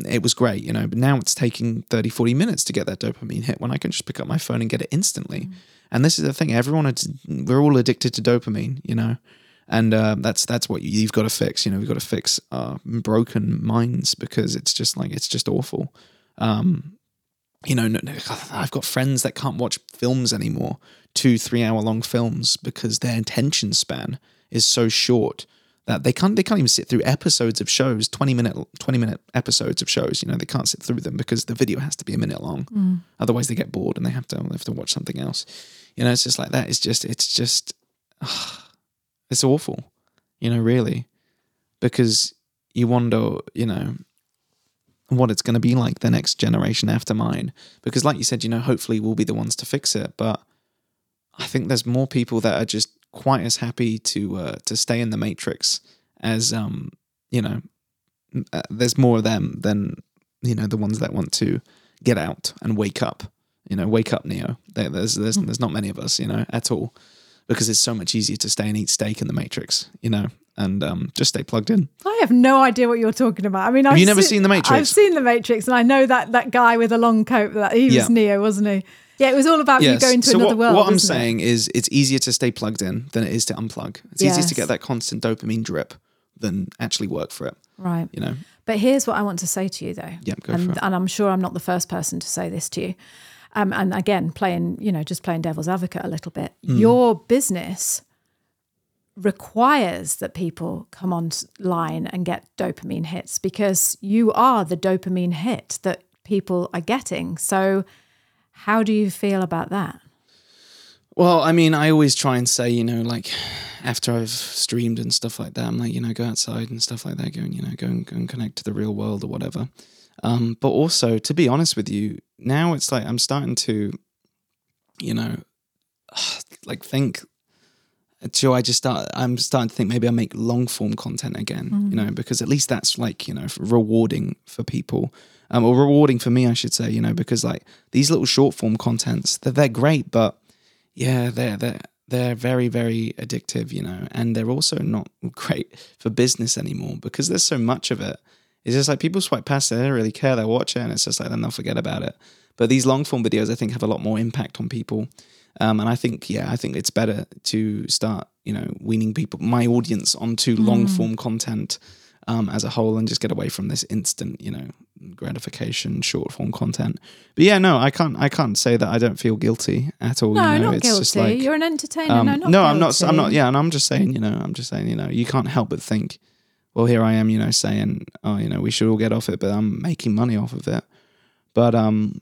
it was great, you know, but now it's taking 30, 40 minutes to get that dopamine hit when I can just pick up my phone and get it instantly. And this is the thing, everyone, we're all addicted to dopamine, you know, and uh, that's that's what you, have got to fix. You know, we've got to fix our broken minds because it's just like it's just awful. Um, you know, no- no- I've got friends that can't watch films anymore, two, three hour long films because their attention span is so short that they can't they can't even sit through episodes of shows, 20 minute 20 minute episodes of shows, you know, they can't sit through them because the video has to be a minute long. Mm. Otherwise they get bored and they have to they have to watch something else. You know, it's just like that. It's just it's just it's awful. You know, really. Because you wonder, you know, what it's going to be like the next generation after mine. Because, like you said, you know, hopefully we'll be the ones to fix it. But I think there's more people that are just quite as happy to uh, to stay in the matrix as um, you know. Uh, there's more of them than you know the ones that want to get out and wake up. You know, wake up, Neo. There, there's there's there's not many of us, you know, at all, because it's so much easier to stay and eat steak in the matrix, you know, and um, just stay plugged in. I have no idea what you're talking about. I mean, I've you never seen The Matrix? I've seen The Matrix, and I know that that guy with a long coat. That he was Yeah. Neo, wasn't he? Yeah, it was all about you going to so another what, world. what I'm saying is, it's easier to stay plugged in than it is to unplug. It's easier to get that constant dopamine drip than actually work for it. right? You know, But here's what I want to say to you, though. Yeah, go and, for it. and I'm sure I'm not the first person to say this to you. Um, and again, playing, you know, just playing devil's advocate a little bit. Mm. Your business requires that people come online and get dopamine hits because you are the dopamine hit that people are getting. So, how do you feel about that? Well, I mean, I always try and say, you know, like after I've streamed and stuff like that, I'm like, you know, go outside and stuff like that, go and, you know, go and, go and connect to the real world or whatever. Um, but also, to be honest with you, now it's like I'm starting to, you know, like think. So I just start. I'm starting to think maybe I make long form content again. You know, because at least that's like you know rewarding for people, um, or rewarding for me, I should say. You know, because like these little short form contents, they're they're great, but yeah, they're they're they're very very addictive, you know, and they're also not great for business anymore because there's so much of it. It's just like people swipe past it, they don't really care, they watch it, and it's just like then they'll forget about it. But these long form videos, I think, have a lot more impact on people, um, and I think yeah, I think it's better to start you know weaning people, my audience, onto long form content. Um, as a whole, and just get away from this instant, you know, gratification, short form content. But yeah, no, I can't. I can't say that I don't feel guilty at all. No, you know? not it's guilty. Just like, You're an entertainer. um, no, not no, I'm not. I'm not. Yeah, and I'm just saying. You know, I'm just saying. You know, you can't help but think. Well, here I am. You know, saying, oh, you know, we should all get off it, but I'm making money off of it. But um,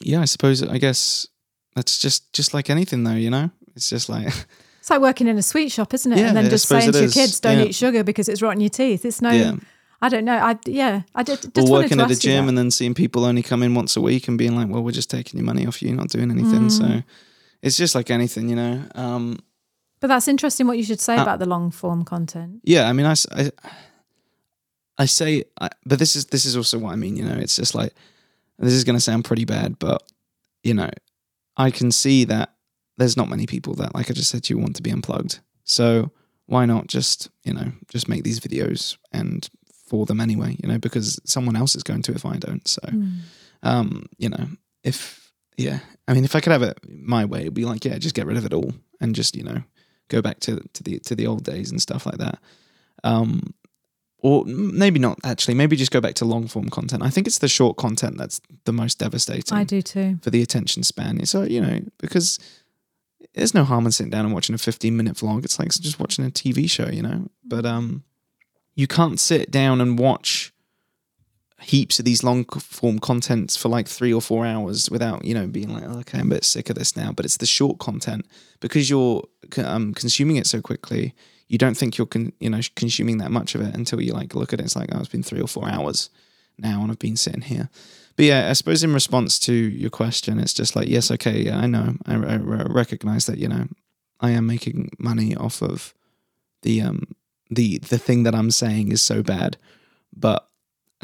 yeah, I suppose. I guess that's just just like anything, though. You know, it's just like It's like working in a sweet shop, isn't it? Yeah, and then I just saying to your is. kids, "Don't Yeah. eat sugar because it's rotting your teeth." It's no. Yeah. I don't know. I yeah. I did, just or working at a gym and then seeing people only come in once a week and being like, well, we're just taking your money off you, not doing anything. Mm. So it's just like anything, you know. Um, But that's interesting what you should say Uh, about the long form content. yeah i mean I I say I, but this is this is also what i mean you know it's just like this is going to sound pretty bad but you know i can see that there's not many people that, like I just said you, want to be unplugged. So why not just, you know, just make these videos and for them anyway, you know, because someone else is going to if I don't. So, um, you know, if, yeah, I mean, if I could have it my way, it'd be like, yeah, just get rid of it all and just, you know, go back to, to the, to the old days and stuff like that. Um, or maybe not actually, maybe just go back to long form content. I think it's the short content that's the most devastating I do too. for the attention span. So, you know, because there's no harm in sitting down and watching a 15 minute vlog. It's like just watching a TV show, you know? But um you can't sit down and watch heaps of these long form contents for like three or four hours without, you know, being like, oh, okay, I'm a bit sick of this now. But it's the short content because you're um, consuming it so quickly. You don't think you're, con- you know, consuming that much of it until you like look at it. It's like, oh, it's been three or four hours now, and I've been sitting here. But yeah, I suppose in response to your question, it's just like, yes, okay, yeah, I know, I, I recognize that, you know, I am making money off of the um the the thing that I'm saying is so bad, but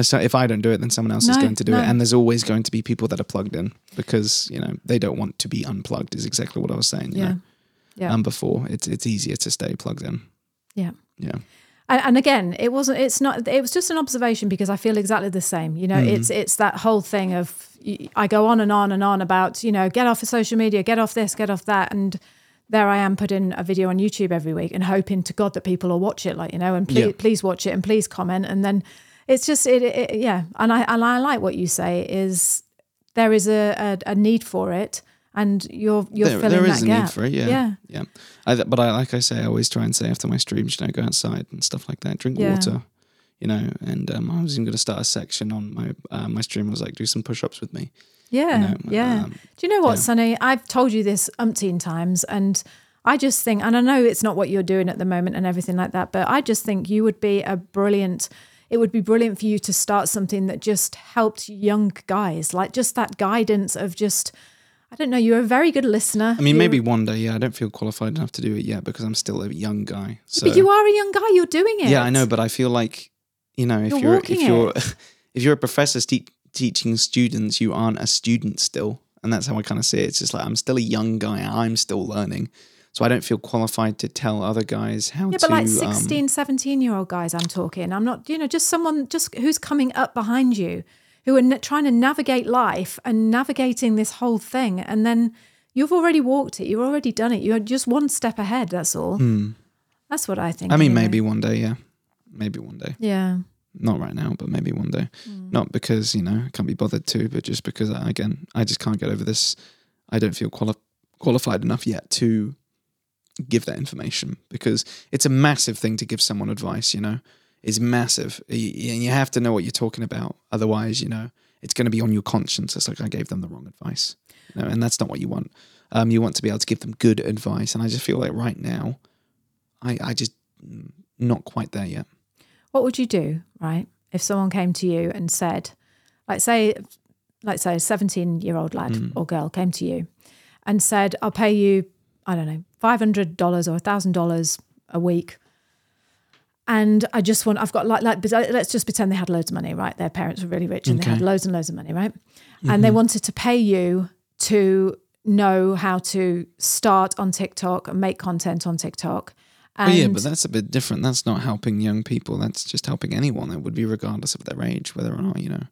so if I don't do it, then someone else is going to do no. it, and there's always going to be people that are plugged in because you know they don't want to be unplugged. Is exactly what I was saying. you Yeah. know? Yeah. Um, before it's it's easier to stay plugged in. Yeah. Yeah. And, and again, it wasn't. It's not. It was just an observation because I feel exactly the same. You know, Mm. it's it's that whole thing of I go on and on and on about you know get off of social media, get off this, get off that, and there I am putting a video on YouTube every week and hoping to God that people will watch it, like you know, and please Yeah. please watch it and please comment, and then it's just it, it yeah. And I and I like what you say is there is a a, a need for it, and you're you're there, filling there that is a gap. need for it. Yeah, yeah, yeah. I, but I like I say, I always try and say after my streams, you know, go outside and stuff like that. Drink Yeah. water, you know. And um, I was even going to start a section on my uh, my stream was like do some push ups with me. Yeah, know, yeah. um, Do you know what, yeah. Sonny? I've told you this umpteen times, and I just think, and I know it's not what you're doing at the moment and everything like that, but I just think you would be a brilliant. It would be brilliant for you to start something that just helped young guys, like just that guidance of just. I don't know. You're a very good listener. I mean, You're- maybe one day. Yeah, I don't feel qualified enough to do it yet because I'm still a young guy. So but you are a young guy. You're doing it. Yeah, I know, but I feel like you know if You're you're, if you're it. if you're a professor te- teaching students, you aren't a student still, and that's how I kind of see it. It's just like I'm still a young guy. I'm still learning, so I don't feel qualified to tell other guys how Yeah, to. Yeah, but like um, 16, 17 year old guys, I'm talking. I'm not, you know, just someone just who's coming up behind you, who are n- trying to navigate life and navigating this whole thing. And then you've already walked it, you've already done it. You're just one step ahead. That's all. Hmm. That's what I think. I mean, anyway. maybe one day. Yeah, maybe one day. Yeah. Not right now, but maybe one day. Hmm. Not because you know I can't be bothered to, but just because I, again I just can't get over this. I don't feel quali- qualified enough yet to give that information because it's a massive thing to give someone advice. You know, it's massive, and you have to know what you're talking about. Otherwise, you know, it's going to be on your conscience. It's like I gave them the wrong advice, you know, and that's not what you want. Um, you want to be able to give them good advice, and I just feel like right now, I I just mm, not quite there yet. What would you do, right? If someone came to you and said, like, say, like, say, a 17 year old lad Mm. or girl came to you and said, I'll pay you, I don't know, $500 or $1,000 a week. And I just want, I've got like, like, let's just pretend they had loads of money, right? Their parents were really rich and they had loads and loads of money, right? And Mm-hmm. they wanted to pay you to know how to start on TikTok and make content on TikTok. And Oh, yeah, but that's a bit different. That's not helping young people. That's just helping anyone. It would be regardless of their age, whether or not you know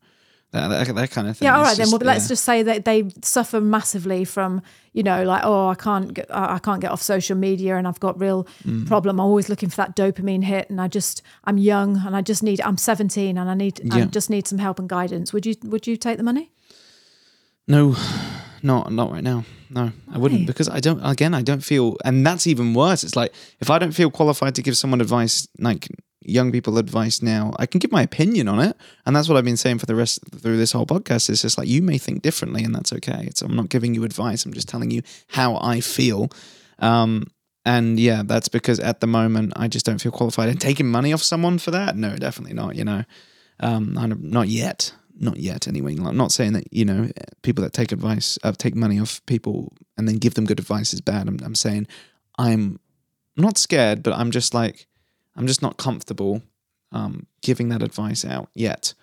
that that, that kind of thing. Yeah, all right right then. Well, but let's just say that they suffer massively from, you know, like oh, I can't, get, I can't get off social media, and I've got real Mm. problem. I'm always looking for that dopamine hit, and I just, I'm young, and I just need, I'm 17, and I need, I just need some help and guidance. Would you, would you take the money? no, not not right now. No, I wouldn't because I don't. Again, I don't feel, and that's even worse. It's like if I don't feel qualified to give someone advice, like young people advice now, I can give my opinion on it, and that's what I've been saying for the rest through this whole podcast. It's just like you may think differently, and that's okay. It's I'm not giving you advice. I'm just telling you how I feel. Um, and yeah, that's because at the moment I just don't feel qualified. And taking money off someone for that, no, definitely not. You know, um, not yet, not yet. Anyway, I'm not saying that you know people that take advice, uh, take money off people and then give them good advice is bad. I'm, I'm saying I'm not scared, but I'm just like I'm just not comfortable um, giving that advice out yet.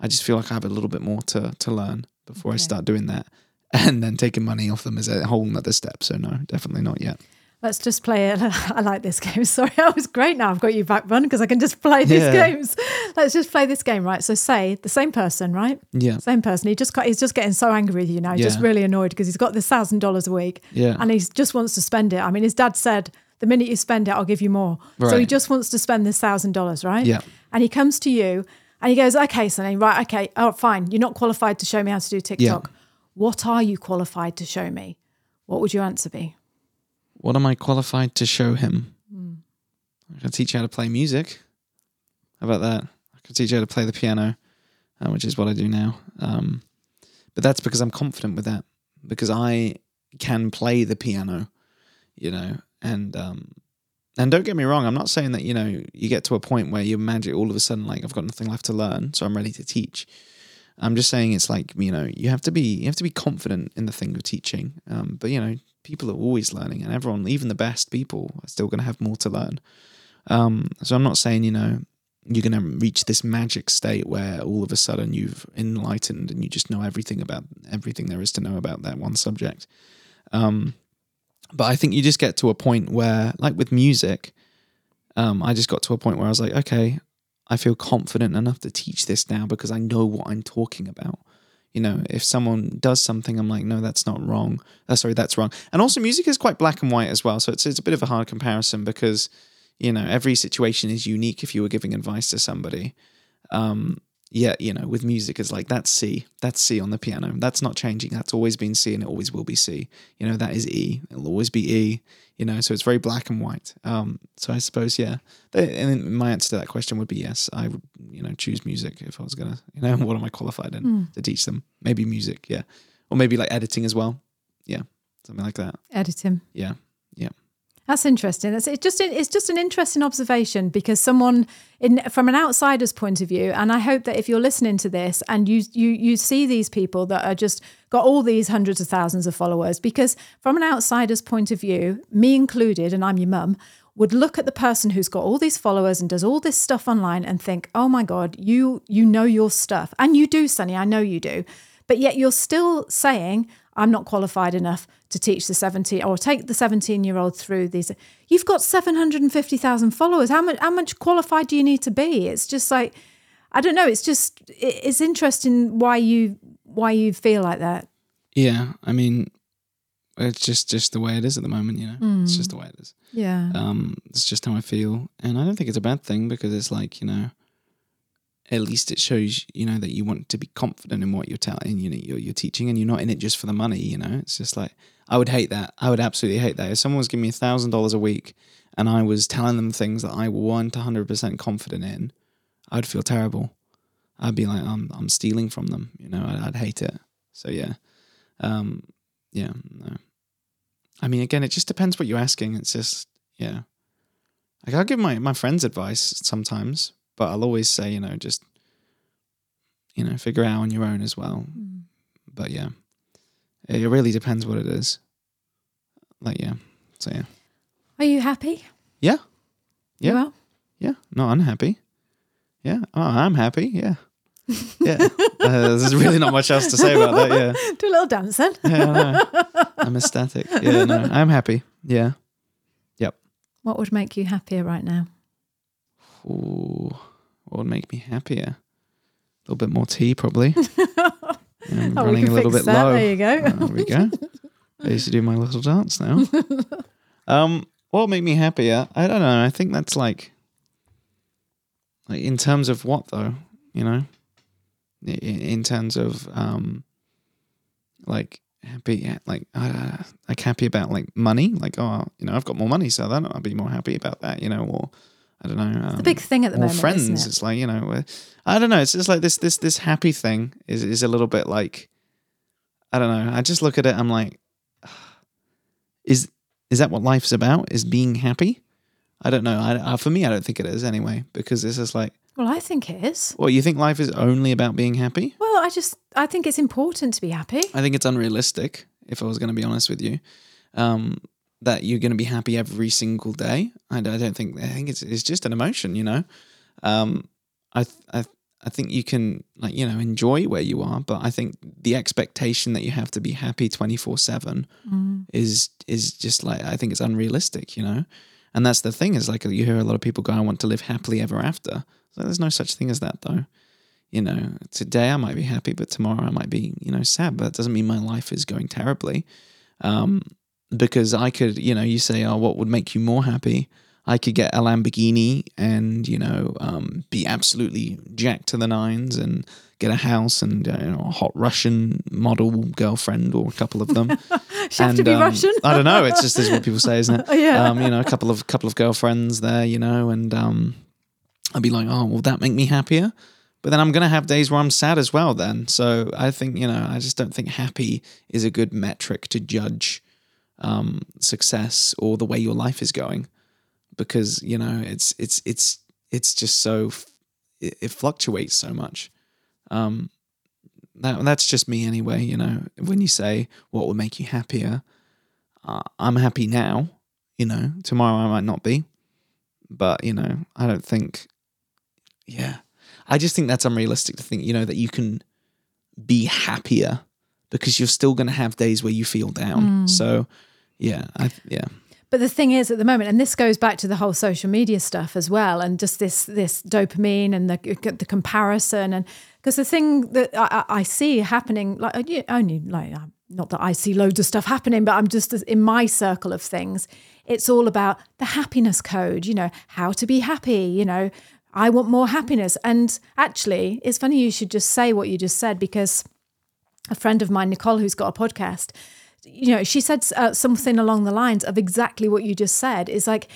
I just feel like I have a little bit more to to learn before I start doing that. and then taking money off them is a whole nother step. So no, definitely not yet. Let's just play it. I like this game. Sorry, I was great. Now I've got you back, Bun, because I can just play these Yeah. games. Let's just play this game, right? So say the same person, right? Yeah. Same person. He just got, he's just getting so angry with you now. He's just really annoyed because he's got this thousand dollars a week. Yeah. And he just wants to spend it. I mean, his dad said, the minute you spend it, I'll give you more. So he just wants to spend this thousand dollars, right? Yeah. And he comes to you and he goes, Okay, Sonny, right, okay, oh fine. You're not qualified to show me how to do TikTok. What are you qualified to show me? What would your answer be? What am I qualified to show him? I can teach you how to play music. How about that? I can teach you how to play the piano, uh, which is what I do now. Um, but that's because I'm confident with that, because I can play the piano, you know. And um, and don't get me wrong, I'm not saying that you know you get to a point where you magic all of a sudden like I've got nothing left to learn, so I'm ready to teach. I'm just saying it's like you know you have to be you have to be confident in the thing of teaching. Um, but you know people are always learning, and everyone, even the best people, are still going to have more to learn. Um, so I'm not saying you know you're going to reach this magic state where all of a sudden you've enlightened and you just know everything about everything there is to know about that one subject. Um, but I think you just get to a point where, like with music, um, I just got to a point where I was like, okay, I feel confident enough to teach this now because I know what I'm talking about. You know, if someone does something, I'm like, no, that's not wrong. Uh, sorry, that's wrong. And also, music is quite black and white as well, so it's it's a bit of a hard comparison because you know every situation is unique. If you were giving advice to somebody, um, yeah, you know, with music, it's like that's C, that's C on the piano. That's not changing. That's always been C, and it always will be C. You know, that is E. It'll always be E. You know, so it's very black and white. Um, so I suppose, yeah. And then my answer to that question would be yes. I would, you know, choose music if I was gonna, you know, what am I qualified in to teach them? Maybe music, yeah, or maybe like editing as well. Yeah, something like that. Edit him. Yeah, yeah. That's interesting. That's it. Just it's just an interesting observation because someone in from an outsider's point of view, and I hope that if you're listening to this and you you you see these people that are just got all these hundreds of thousands of followers, because from an outsider's point of view, me included, and I'm your mum, would look at the person who's got all these followers and does all this stuff online and think, oh my god, you you know your stuff, and you do, Sonny. I know you do, but yet you're still saying I'm not qualified enough to teach the 17 or take the 17 year old through these. You've got 750,000 followers. How much, how much qualified do you need to be? It's just like, I don't know. It's just, it's interesting why you, why you feel like that. Yeah, I mean, it's just just the way it is at the moment. You know, it's just the way it is. Yeah. Um, it's just how I feel, and I don't think it's a bad thing because it's like you know, at least it shows you know that you want to be confident in what you're telling, you know, you're, you're teaching, and you're not in it just for the money. You know, it's just like I would hate that. I would absolutely hate that if someone was giving me a thousand dollars a week and I was telling them things that I weren't hundred percent confident in. I'd feel terrible. I'd be like, I'm I'm stealing from them. You know, I'd, I'd hate it. So yeah, um, yeah, no. I mean, again, it just depends what you're asking. It's just, yeah. Like, I'll give my, my friends advice sometimes, but I'll always say, you know, just, you know, figure it out on your own as well. But yeah, it really depends what it is. Like, yeah. So yeah. Are you happy? Yeah. Yeah. You are? Yeah. Not unhappy. Yeah. Oh, I'm happy. Yeah. Yeah. uh, there's really not much else to say about that. Yeah. Do a little dance then. Yeah. I'm ecstatic. Yeah, no, I'm happy. Yeah. Yep. What would make you happier right now? Ooh, what would make me happier? A little bit more tea, probably. I'm Oh, running can a little fix bit that. low. There you go. Uh, there we go. I used to do my little dance now. Um, what would make me happier? I don't know. I think that's like, like in terms of what though? You know, in, in terms of um, like happy, like uh, like happy about like money. Like oh, you know, I've got more money, so then I'll be more happy about that. You know, or I don't know. Um, the big thing at the moment, friends. it? It's like you know, I don't know. It's just like this this this happy thing is is a little bit like I don't know. I just look at it. I'm like, is is that what life's about? Is being happy? I don't know. I, for me, I don't think it is anyway because it's just like, Well, I think it is. well, you think life is only about being happy? Well, I just, I think it's important to be happy. I think it's unrealistic. If I was going to be honest with you, um, that you're going to be happy every single day. I, I don't think. I think it's it's just an emotion. You know, um, I I I think you can like you know enjoy where you are, but I think the expectation that you have to be happy twenty four seven is is just like I think it's unrealistic, you know. And that's the thing is like you hear a lot of people go, "I want to live happily ever after." So there's no such thing as that, though. You know, today I might be happy, but tomorrow I might be you know sad. But that doesn't mean my life is going terribly, um, because I could you know you say, "Oh, what would make you more happy?" I could get a Lamborghini and you know um, be absolutely jacked to the nines and get a house and you know, a hot Russian model girlfriend or a couple of them. She have to And, be um, Russian? I don't know. It's just this is what people say, isn't it? Yeah. Um, you know, a couple of couple of girlfriends there, you know, and um, I'd be like, oh, will that make me happier? But then I'm gonna have days where I'm sad as well. Then, so I think you know, I just don't think happy is a good metric to judge um, success or the way your life is going, because you know, it's it's it's it's just so it, it fluctuates so much. Um, that that's just me anyway. You know, when you say what will make you happier, uh, I'm happy now. You know, tomorrow I might not be, but you know, I don't think. Yeah, I just think that's unrealistic to think. You know that you can be happier because you're still going to have days where you feel down. So, yeah, I yeah. But the thing is, at the moment, and this goes back to the whole social media stuff as well, and just this this dopamine and the the comparison, and because the thing that I, I see happening, like uh, only like uh, not that I see loads of stuff happening, but I'm just in my circle of things. It's all about the happiness code, you know, how to be happy, you know. I want more happiness, and actually, it's funny you should just say what you just said because a friend of mine, Nicole, who's got a podcast, you know, she said uh, something along the lines of exactly what you just said. Is like,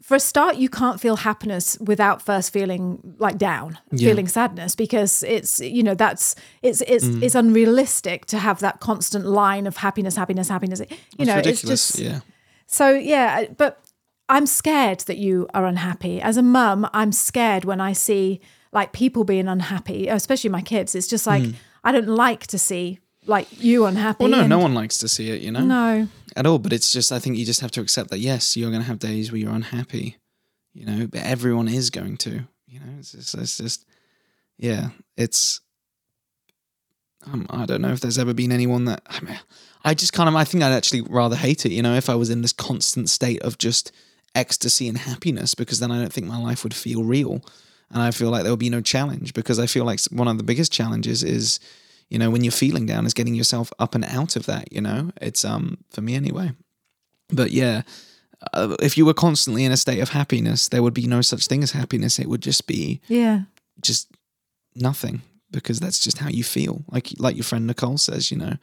for a start, you can't feel happiness without first feeling like down, feeling sadness, because it's you know that's it's it's Mm. it's unrealistic to have that constant line of happiness, happiness, happiness. You It's know, ridiculous. it's just yeah. so yeah, but I'm scared that you are unhappy. As a mum, I'm scared when I see like people being unhappy, especially my kids. It's just like I don't like to see like you unhappy. Well, no, and- no one likes to see it. You know. No. at all. But it's just I think you just have to accept that yes, you're going to have days where you're unhappy, you know. But everyone is going to, you know. It's just, it's just yeah, it's. Um, I don't know if there's ever been anyone that I mean, I just kind of I think I'd actually rather hate it, you know, if I was in this constant state of just ecstasy and happiness, because then I don't think my life would feel real, and I feel like there would be no challenge because I feel like one of the biggest challenges is you know when you're feeling down is getting yourself up and out of that you know? It's um for me anyway. But yeah uh, if you were constantly in a state of happiness there would be no such thing as happiness. It would just be Yeah. just nothing because that's just how you feel. Like like your friend nicole says you know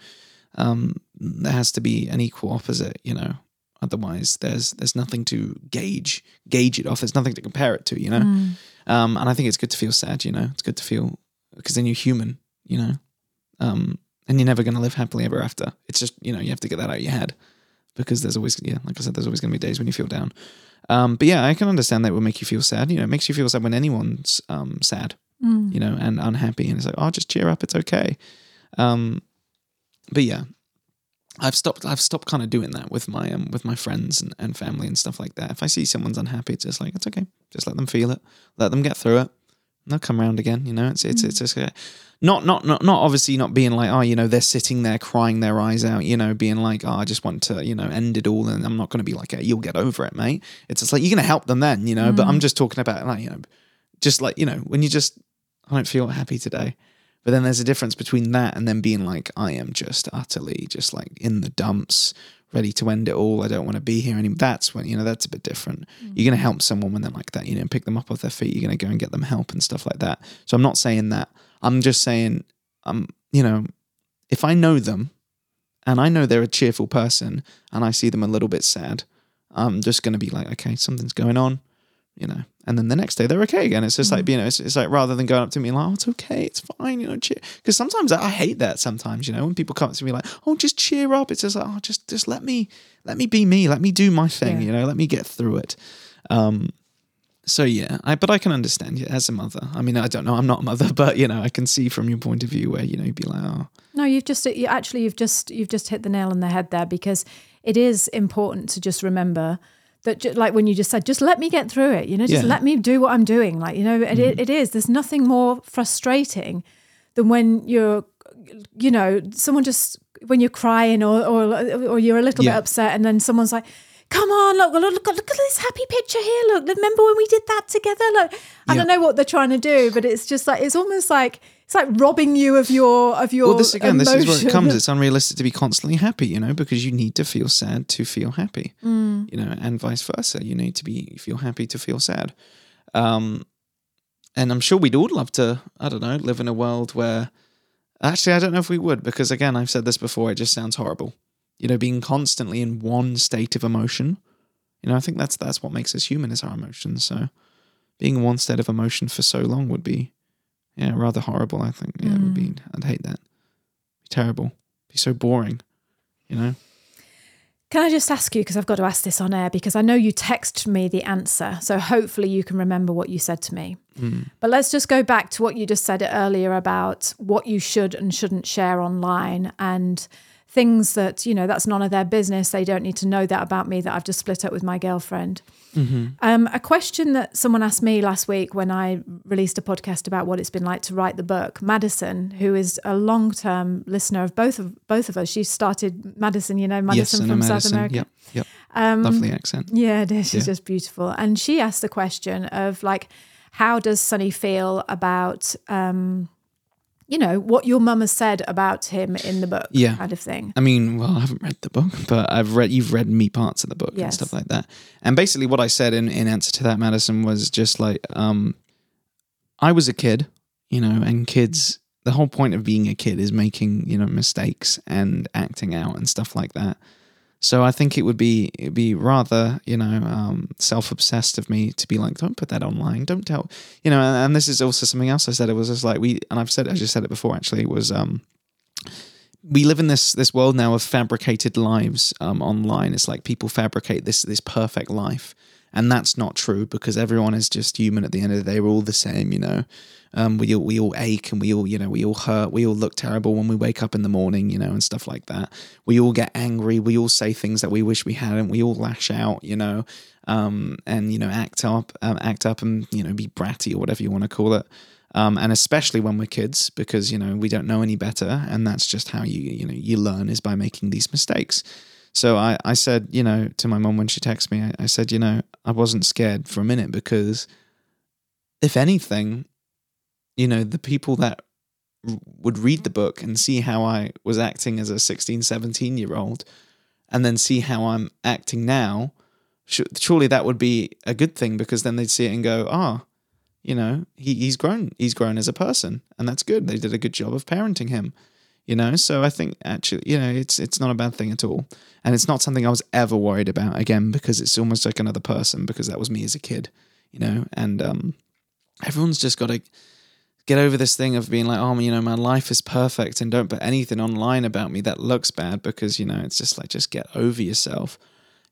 um there has to be an equal opposite you know? Otherwise there's there's nothing to gauge gauge it off. There's nothing to compare it to you know? Um and i think it's good to feel sad you know? It's good to feel because then you're human you know um and you're never going to live happily ever after it's just you know you have to get that out of your head because there's always yeah like i said there's always going to be days when you feel down um but yeah i can understand that it will make you feel sad you know it makes you feel sad when anyone's um sad you know and unhappy and it's like oh just cheer up it's okay um but yeah I've stopped. I've stopped kind of doing that with my um, with my friends and, and family and stuff like that. If I see someone's unhappy, it's just like it's okay. Just let them feel it. Let them get through it. They'll come around again. You know, it's it's it's just uh, not not not not obviously not being like oh you know they're sitting there crying their eyes out. You know, being like oh I just want to you know end it all and I'm not going to be like "Hey, you'll get over it, mate. It's just like you're going to help them then. You know, but I'm just talking about like you know, just like you know when you just I don't feel happy today. But then there's a difference between that and then being like, I am just utterly just like in the dumps, ready to end it all. I don't want to be here anymore. That's when, you know, that's a bit different. You're going to help someone when they're like that, you know, pick them up off their feet. You're going to go and get them help and stuff like that. So I'm not saying that. I'm just saying, um, you know, if I know them and I know they're a cheerful person and I see them a little bit sad, I'm just going to be like, okay, something's going on, you know. And then the next day they're okay again. It's just like, you know, it's, it's like rather than going up to me like, oh, it's okay, it's fine, you know, cheer. Because sometimes I, I hate that sometimes, you know, when people come up to me like, oh, just cheer up. It's just like, oh, just just let me let me be me, let me do my thing, Yeah. you know, let me get through it. Um, so yeah, I but I can understand you as a mother. I mean, I don't know, I'm not a mother, but you know, I can see from your point of view where you know you'd be like, oh, No, you've just you actually you've just you've just hit the nail on the head there because it is important to just remember that ju- like when you just said just let me get through it you know just Yeah. Mm. let me do what i'm doing like you know it, it, it is there's nothing more frustrating than when you're you know someone just when you're crying or or, or you're a little Yeah. bit upset and then someone's like come on look, look look look at this happy picture here look remember when we did that together look i Yeah. don't know what they're trying to do but it's just like it's almost like it's like robbing you of your of your well, this again, this is where it comes. It's unrealistic to be constantly happy, you know, because you need to feel sad to feel happy, Mm. you know, and vice versa. You need to be feel happy to feel sad. Um, and I'm sure we'd all love to, I don't know, live in a world where. Actually, I don't know if we would, because again, I've said this before. It just sounds horrible. You know, being constantly in one state of emotion. You know, I think that's that's what makes us human is our emotions. So, being in one state of emotion for so long would be, yeah, rather horrible. I think. Yeah, it would be. Mm. I'd hate that. Be terrible. Be so boring. You know. Can I just ask you, because I've got to ask this on air, because I know you texted me the answer. So hopefully you can remember what you said to me. Mm. But let's just go back to what you just said earlier about what you should and shouldn't share online and things that, you know, that's none of their business. They don't need to know that about me that I've just split up with my girlfriend. Um, a question that someone asked me last week when I released a podcast about what it's been like to write the book. Madison, who is a long-term listener of both of both of us, she started Madison. You know, Madison yes, from a South. America. Yep. Yep. Lovely accent. Yeah, it is. She's Yeah. just beautiful. And she asked the question of like, how does Sonny feel about, um, you know, what your mum has said about him in the book, Yeah. kind of thing. I mean, well, I haven't read the book, but I've read you've read me parts of the book and stuff like that. And basically, what I said in, in answer to that, Madison, was just like, um, I was a kid, you know, and kids. The whole point of being a kid is making you know mistakes and acting out and stuff like that. So I think it would be be rather you know um, self obsessed of me to be like, don't put that online, don't tell you know. And, and this is also something else I said. It was just like we and I've said I just said it before actually was um, we live in this this world now of fabricated lives um, online. It's like people fabricate this this perfect life, and that's not true because everyone is just human. At the end of the day, we're all the same, you know. Um, we all we all ache and we all you know we all hurt. We all look terrible when we wake up in the morning, you know, and stuff like that. We all get angry. We all say things that we wish we hadn't. We all lash out, you know, um, and you know act up, um, act up, and you know be bratty or whatever you want to call it um, and especially when we're kids because you know we don't know any better and that's just how you you know you learn is by making these mistakes so i i said you know to my mom when she texted me I, I said you know i wasn't scared for a minute because if anything you know the people that would read the book and see how i was acting as a 16 17 year old and then see how i'm acting now surely that would be a good thing because then they'd see it and go ah you know he, he's grown he's grown as a person and that's good. They did a good job of parenting him you know? So i think actually you know it's it's not a bad thing at all. And it's not something i was ever worried about again because it's almost like another person because that was me as a kid you know? And um everyone's just got to get over this thing of being like oh you know my life is perfect and don't put anything online about me that looks bad because you know it's just like just get over yourself.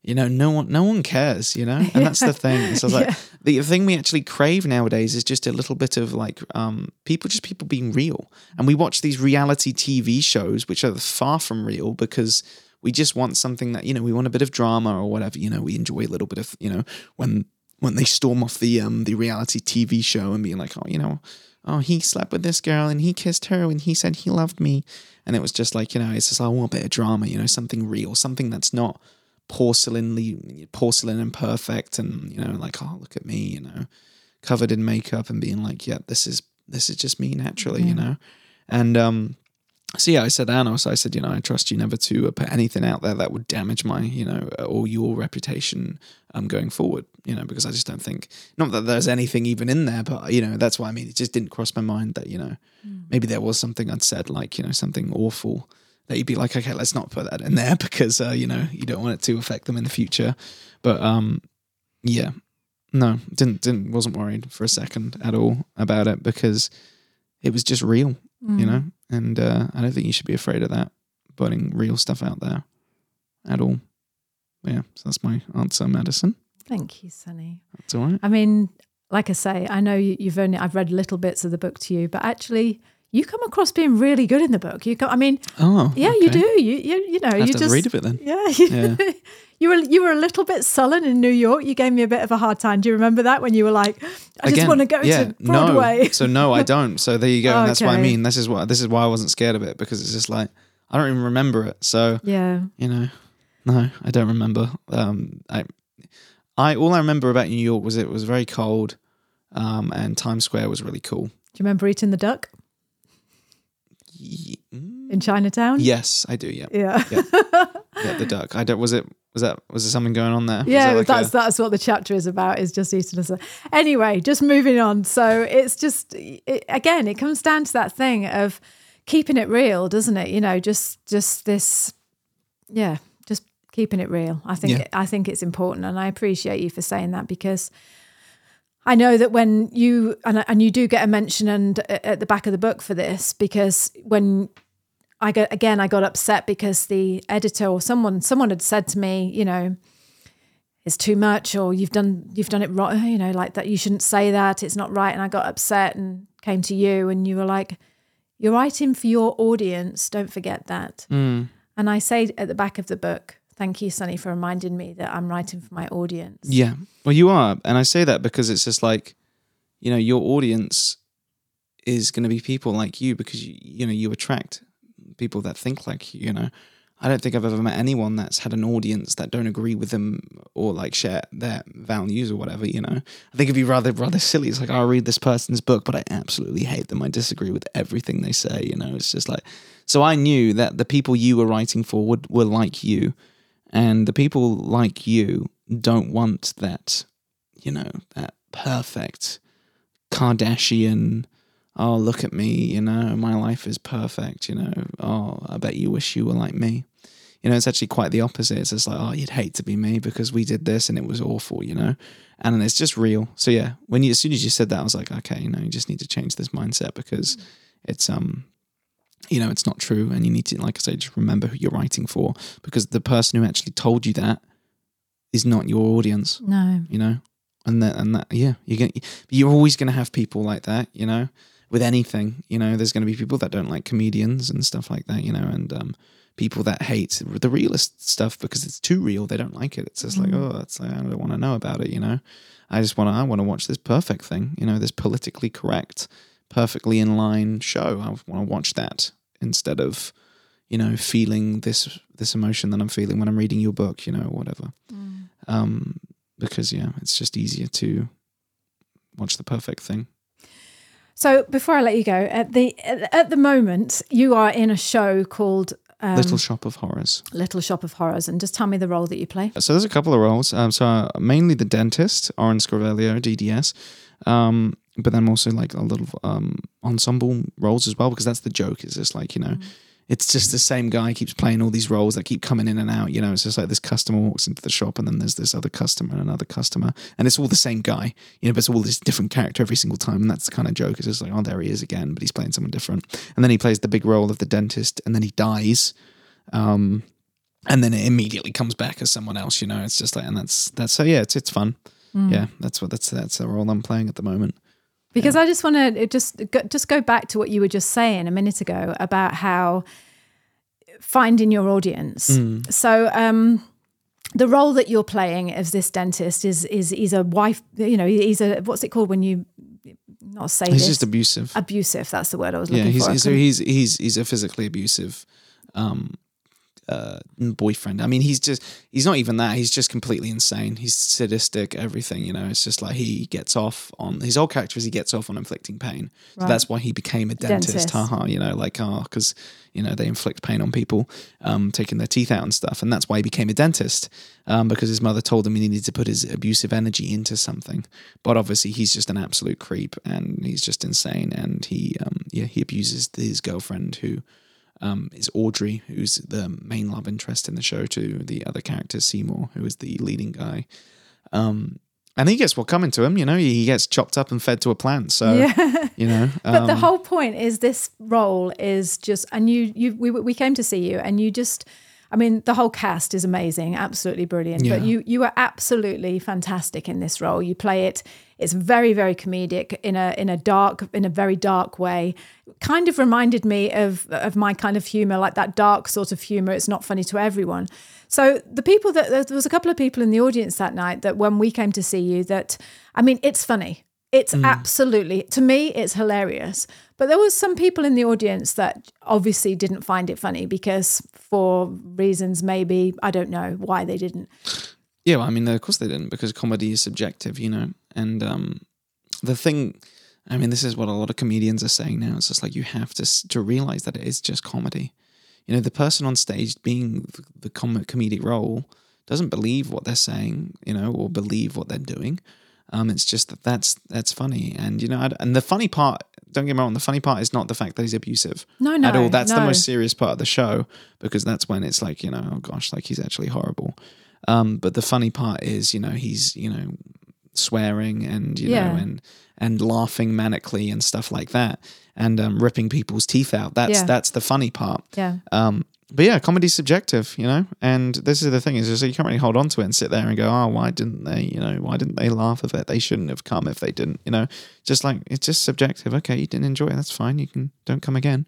You know no one no one cares you know? And that's the thing. So it's like the thing we actually crave nowadays is just a little bit of like um people just people being real. And we watch these reality tv shows which are far from real because we just want something that you know we want a bit of drama or whatever you know we enjoy a little bit of you know when when they storm off the um the reality tv show and being like oh you know oh he slept with this girl and he kissed her and he said he loved me. And it was just like you know it's just I want a bit of drama you know something real something that's not porcelainly porcelain and perfect and you know like oh look at me you know covered in makeup and being like yeah this is this is just me naturally you know? And um so yeah i said Anna, so i said you know i trust you never to uh, put anything out there that would damage my you know or your reputation um going forward you know because i just don't think not that there's anything even in there but you know that's what i mean it just didn't cross my mind that you know maybe there was something i'd said like you know something awful that you'd be like, okay, let's not put that in there because uh, you know you don't want it to affect them in the future. But um, yeah, no, didn't didn't wasn't worried for a second at all about it because it was just real, you know. And uh, I don't think you should be afraid of that, putting real stuff out there at all. Yeah, so that's my answer, Madison. Thank you, Sonny. That's all right. I mean, like I say, I know you- you've only I've read little bits of the book to you, but actually, you come across being really good in the book. You come, I mean, Oh, yeah, you do. You you, you know, you just read a bit then. Yeah, you, Yeah. you were you were a little bit sullen in New York. You gave me a bit of a hard time. Do you remember that when you were like, I just want to go yeah, to Broadway? No. So no, I don't. So there you go. And that's what I mean. This is what this is why I wasn't scared of it because it's just like I don't even remember it. So yeah. you know, no, I don't remember. Um, I, I all I remember about New York was it was very cold, um, and Times Square was really cool. Do you remember eating the duck in Chinatown? Yes, I do. Yeah, Yeah. yeah, yeah. The duck. I don't. Was it? Was that? Was there something going on there? Yeah, that like that's a- that's what the chapter is about. Is just eating us. Anyway, just moving on. So it's just it, again, it comes down to that thing of keeping it real, doesn't it? You know, just just this, yeah, just keeping it real. I think Yeah. I think it's important, and I appreciate you for saying that because I know that when you and and you do get a mention and uh, at the back of the book for this because when I got again I got upset because the editor or someone someone had said to me, you know, it's too much or you've done you've done it wrong, you know, like that you shouldn't say that, it's not right and I got upset and came to you and you were like you're writing for your audience, don't forget that. Mm. And I say at the back of the book, thank you Sonny for reminding me that I'm writing for my audience. Yeah. Well, you are. And I say that because it's just like, you know, your audience is going to be people like you because, you, you know, you attract people that think like you, know. I don't think I've ever met anyone that's had an audience that don't agree with them or like share their values or whatever, you know. I think it'd be rather rather silly. It's like I'll read this person's book, but I absolutely hate them. I disagree with everything they say, you know. It's just like so I knew that the people you were writing for would were like you. And the people like you don't want that, you know, that perfect Kardashian, oh, look at me, you know, my life is perfect, you know, oh, I bet you wish you were like me. You know, it's actually quite the opposite. It's just like, oh, you'd hate to be me because we did this and it was awful, you know? And it's just real. So yeah, when you as soon as you said that, I was like, okay, you know, you just need to change this mindset because it's um you know, it's not true. And you need to, like I say, just remember who you're writing for because the person who actually told you that is not your audience, No. you know? And that, and that, yeah, you're going you're always going to have people like that, you know, with anything, you know, there's going to be people that don't like comedians and stuff like that, you know, and, um, people that hate the realist stuff because it's too real. They don't like it. It's just like, oh, like, I don't want to know about it, you know? I just want to, I want to watch this perfect thing, you know, this politically correct, perfectly in line show. I want to watch that instead of, you know, feeling this this emotion that I'm feeling when I'm reading your book, you know, whatever. Um, because yeah, it's just easier to watch the perfect thing. So before I let you go, at the at the moment you are in a show called um, Little Shop of Horrors. Little Shop of Horrors, and just tell me the role that you play. So there's a couple of roles. Um, so uh, mainly the dentist, Orin Scrivello, DDS. Um, but then also like a little um, ensemble roles as well, because that's the joke. It's just like, you know, it's just the same guy keeps playing all these roles that keep coming in and out. You know, it's just like this customer walks into the shop and then there's this other customer and another customer. And it's all the same guy, you know, but it's all this different character every single time. And that's the kind of joke. It's just like, oh, there he is again, but he's playing someone different. And then he plays the big role of the dentist and then he dies. Um, and then it immediately comes back as someone else. You know, it's just like, and that's that's so yeah, it's it's fun. Yeah, that's what that's that's the role I'm playing at the moment. Because I just want to just go, just go back to what you were just saying a minute ago about how finding your audience. Mm. So um, the role that you're playing as this dentist is is he's a wife. You know, he's a what's it called when you not say He's this just abusive. abusive. That's the word I was yeah, looking he's for. So he's he's he's a physically abusive um uh boyfriend. I mean, he's just he's not even that. He's just completely insane. He's sadistic, everything, you know. It's just like he gets off on his whole character is he gets off on inflicting pain. So that's why he became a dentist. Dentist. Haha, you know, like ah, because you know they inflict pain on people, um, taking their teeth out and stuff, and that's why he became a dentist. Um, because his mother told him he needed to put his abusive energy into something. But obviously, he's just an absolute creep, and he's just insane, and he um, yeah he abuses his girlfriend who um, is Audrey, who's the main love interest in the show, to the other character Seymour, who is the leading guy. Um, and he gets what coming to him, you know. He gets chopped up and fed to a plant. So, Yeah. you know, But the um, whole point is this role is just, and you, you, we, we came to see you, and you just, I mean, the whole cast is amazing, absolutely brilliant. But you you are absolutely fantastic in this role. You play it. It's very very comedic in a in a dark in a very dark way. Kind of reminded me of of my kind of humor, like that dark sort of humor. It's not funny to everyone. So the people that there was a couple of people in the audience that night that when we came to see you that I mean, it's funny. It's absolutely to me it's hilarious. But there was some people in the audience that obviously didn't find it funny because for reasons maybe I don't know why they didn't. Yeah, well, I mean, of course they didn't because comedy is subjective, you know. And um, the thing, I mean, this is what a lot of comedians are saying now. It's just like you have to to realize that it is just comedy. You know, the person on stage being the, the com- comedic role doesn't believe what they're saying, you know, or believe what they're doing. Um, it's just that that's that's funny, and you know, I d- and the funny part. Don't get me wrong. The funny part is not the fact that he's abusive. No, no, at all. That's the most serious part of the show because that's when it's like you know, oh gosh, like he's actually horrible. Um, but the funny part is, you know, he's you know swearing and you Yeah. know and and laughing manically and stuff like that and um, ripping people's teeth out. That's Yeah. that's the funny part. Yeah. Um, but yeah, comedy's subjective, you know. And this is the thing is, just you can't really hold on to it and sit there and go, oh, why didn't they? You know, why didn't they laugh at it? They shouldn't have come if they didn't. You know, just like it's just subjective. Okay, you didn't enjoy it. That's fine. You can don't come again.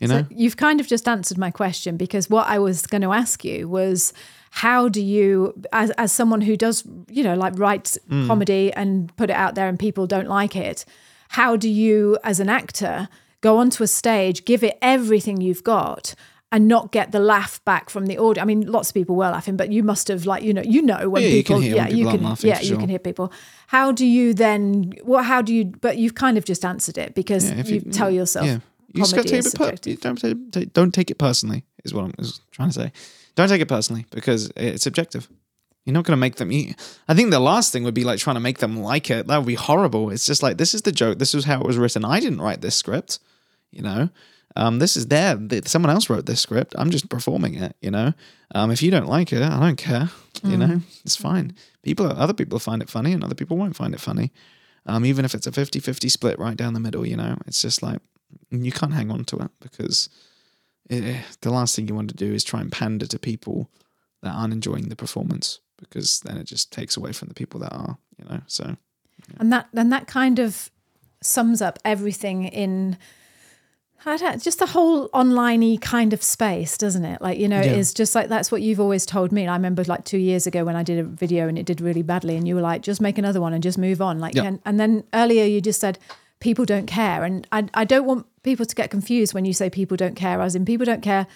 You know. So you've kind of just answered my question because what I was going to ask you was how do you as as someone who does, you know, like writes Mm. comedy and put it out there and people don't like it, how do you as an actor go onto a stage, give it everything you've got and not get the laugh back from the audience. I mean, lots of people were laughing, but you must have like you know you know when Yeah, you can people hear yeah you can laughing, yeah for you can hear people. How do you then? Well, how do you? But you've kind of just answered it because Yeah, you, tell yourself. Yeah, you just got to comedy take it. Per- you don't, take, don't take it personally. Is what I'm is trying to say. Don't take it personally because it's subjective. You're not going to make them eat. I think the last thing would be like trying to make them like it. That would be horrible. It's just like this is the joke. This is how it was written. I didn't write this script. You know, um, this is there. Someone else wrote this script. I'm just performing it. You know, um, if you don't like it, I don't care. You know, it's fine. People, other people find it funny, and other people won't find it funny. Um, even if it's a 50-50 split right down the middle, you know, it's just like you can't hang on to it because it, the last thing you want to do is try and pander to people that aren't enjoying the performance because then it just takes away from the people that are, you know. So and that and that kind of sums up everything in just the whole online kind of space, doesn't it? Like, you know, Yeah. it's just like that's what you've always told me. And I remember like two years ago when I did a video and it did really badly, and you were like, just make another one and just move on. Like, Yeah. and, and then earlier you just said people don't care. And I, I don't want people to get confused when you say people don't care, as in people don't care.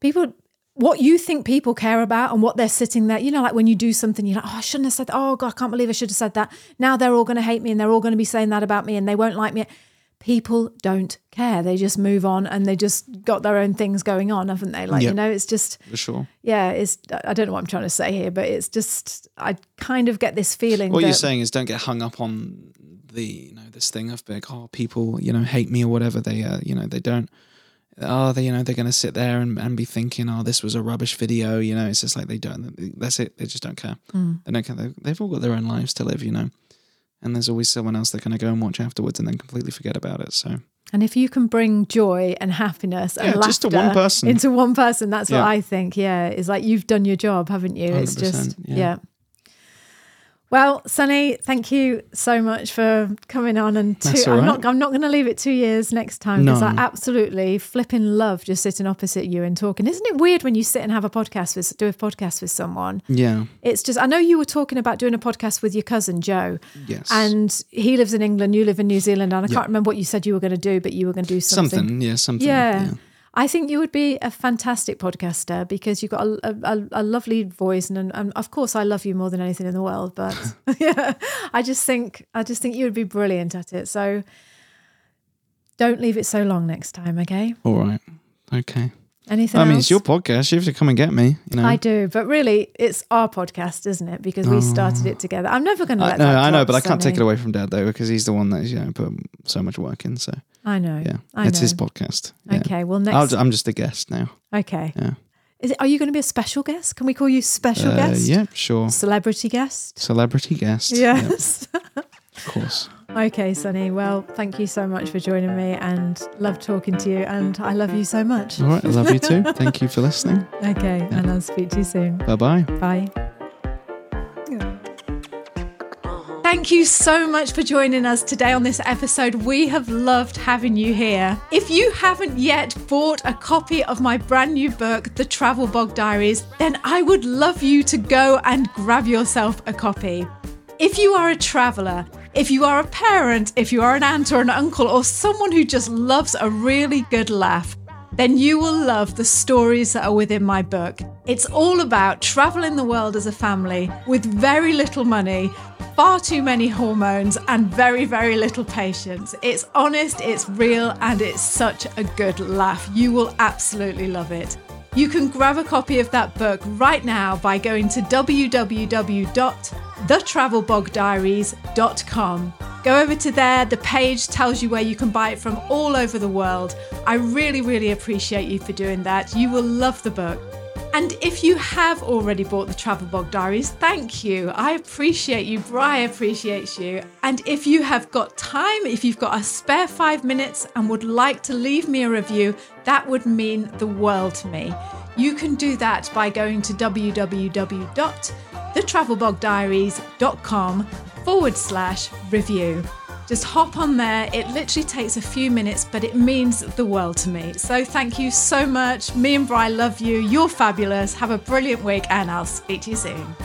People, what you think people care about and what they're sitting there, you know, like when you do something, you're like, oh, I shouldn't have said that. Oh, God, I can't believe I should have said that. Now they're all going to hate me and they're all going to be saying that about me and they won't like me. People don't care. They just move on and they just got their own things going on, haven't they? Like, Yeah. you know, it's just, for sure. yeah, it's, I don't know what I'm trying to say here, but it's just, I kind of get this feeling What that, you're saying is don't get hung up on the, you know, this thing of like, oh, people, you know, hate me or whatever. They, uh, you know, they don't. Oh, they, you know, they're going to sit there and, and be thinking, oh, this was a rubbish video. You know, it's just like they don't. That's it. They just don't care. They don't care. They- They've all got their own lives to live, you know. And there's always someone else they're going to go and watch afterwards and then completely forget about it. So And if you can bring joy and happiness and Yeah, laughter just to one person. into one person, that's what I think. Yeah, is like you've done your job, haven't you? It's just yeah. yeah. Well, Sonny, thank you so much for coming on and two, all I'm not I'm not going to leave it two years next time because I absolutely flipping love just sitting opposite you and talking. Isn't it weird when you sit and have a podcast with do a podcast with someone? yeah, It's just I know you were talking about doing a podcast with your cousin Joe. Yes. And he lives in England, you live in New Zealand, and I Yeah. can't remember what you said you were going to do, but you were going to do something. something. Yeah, something. Yeah. I think you would be a fantastic podcaster because you've got a, a, a- lovely voice, and, and of course, I love you more than anything in the world. But yeah, I just think I just think you would be brilliant at it. So don't leave it so long next time, okay? All right. Okay. Anything I mean, it's your podcast. You have to come and get me. You know. I do, but really, it's our podcast, isn't it? Because we started it together. I'm never going to I, let no, that I know, but I can't take it away from Dad though because he's the one that's you know put so much work in. So I know. yeah, I it's know. his podcast. Yeah. Okay, well, I'll, next. I'm just a guest now. okay. Yeah. Is it? Are you going to be a special guest? Can we call you special Uh, guest? yeah, sure. Celebrity guest? Celebrity guest. Yes. of course. Okay, Sonny. Well, thank you so much for joining me and love talking to you. And I love you so much. All right, I love you too. Thank you for listening. Okay, and I'll speak to you soon. Bye bye. Bye. Thank you so much for joining us today on this episode. We have loved having you here. If you haven't yet bought a copy of my brand new book, The Travel Bog Diaries, then I would love you to go and grab yourself a copy. If you are a traveller, if you are a parent, if you are an aunt or an uncle, or someone who just loves a really good laugh, then you will love the stories that are within my book. It's all about traveling the world as a family with very little money, far too many hormones, and very, very little patience. It's honest, it's real, and it's such a good laugh. You will absolutely love it. You can grab a copy of that book right now by going to www.thetravelbogdiaries.com. Go over to there, the page tells you where you can buy it from all over the world. I really, really appreciate you for doing that. You will love the book. And if you have already bought the Travel Bog Diaries, thank you. I appreciate you. Bri appreciates you. And if you have got time, if you've got a spare five minutes and would like to leave me a review, that would mean the world to me. You can do that by going to www.thetravelbogdiaries.com forward slash review. Just hop on there. It literally takes a few minutes, but it means the world to me. So thank you so much. Me and Bri love you. You're fabulous. Have a brilliant week, and I'll speak to you soon.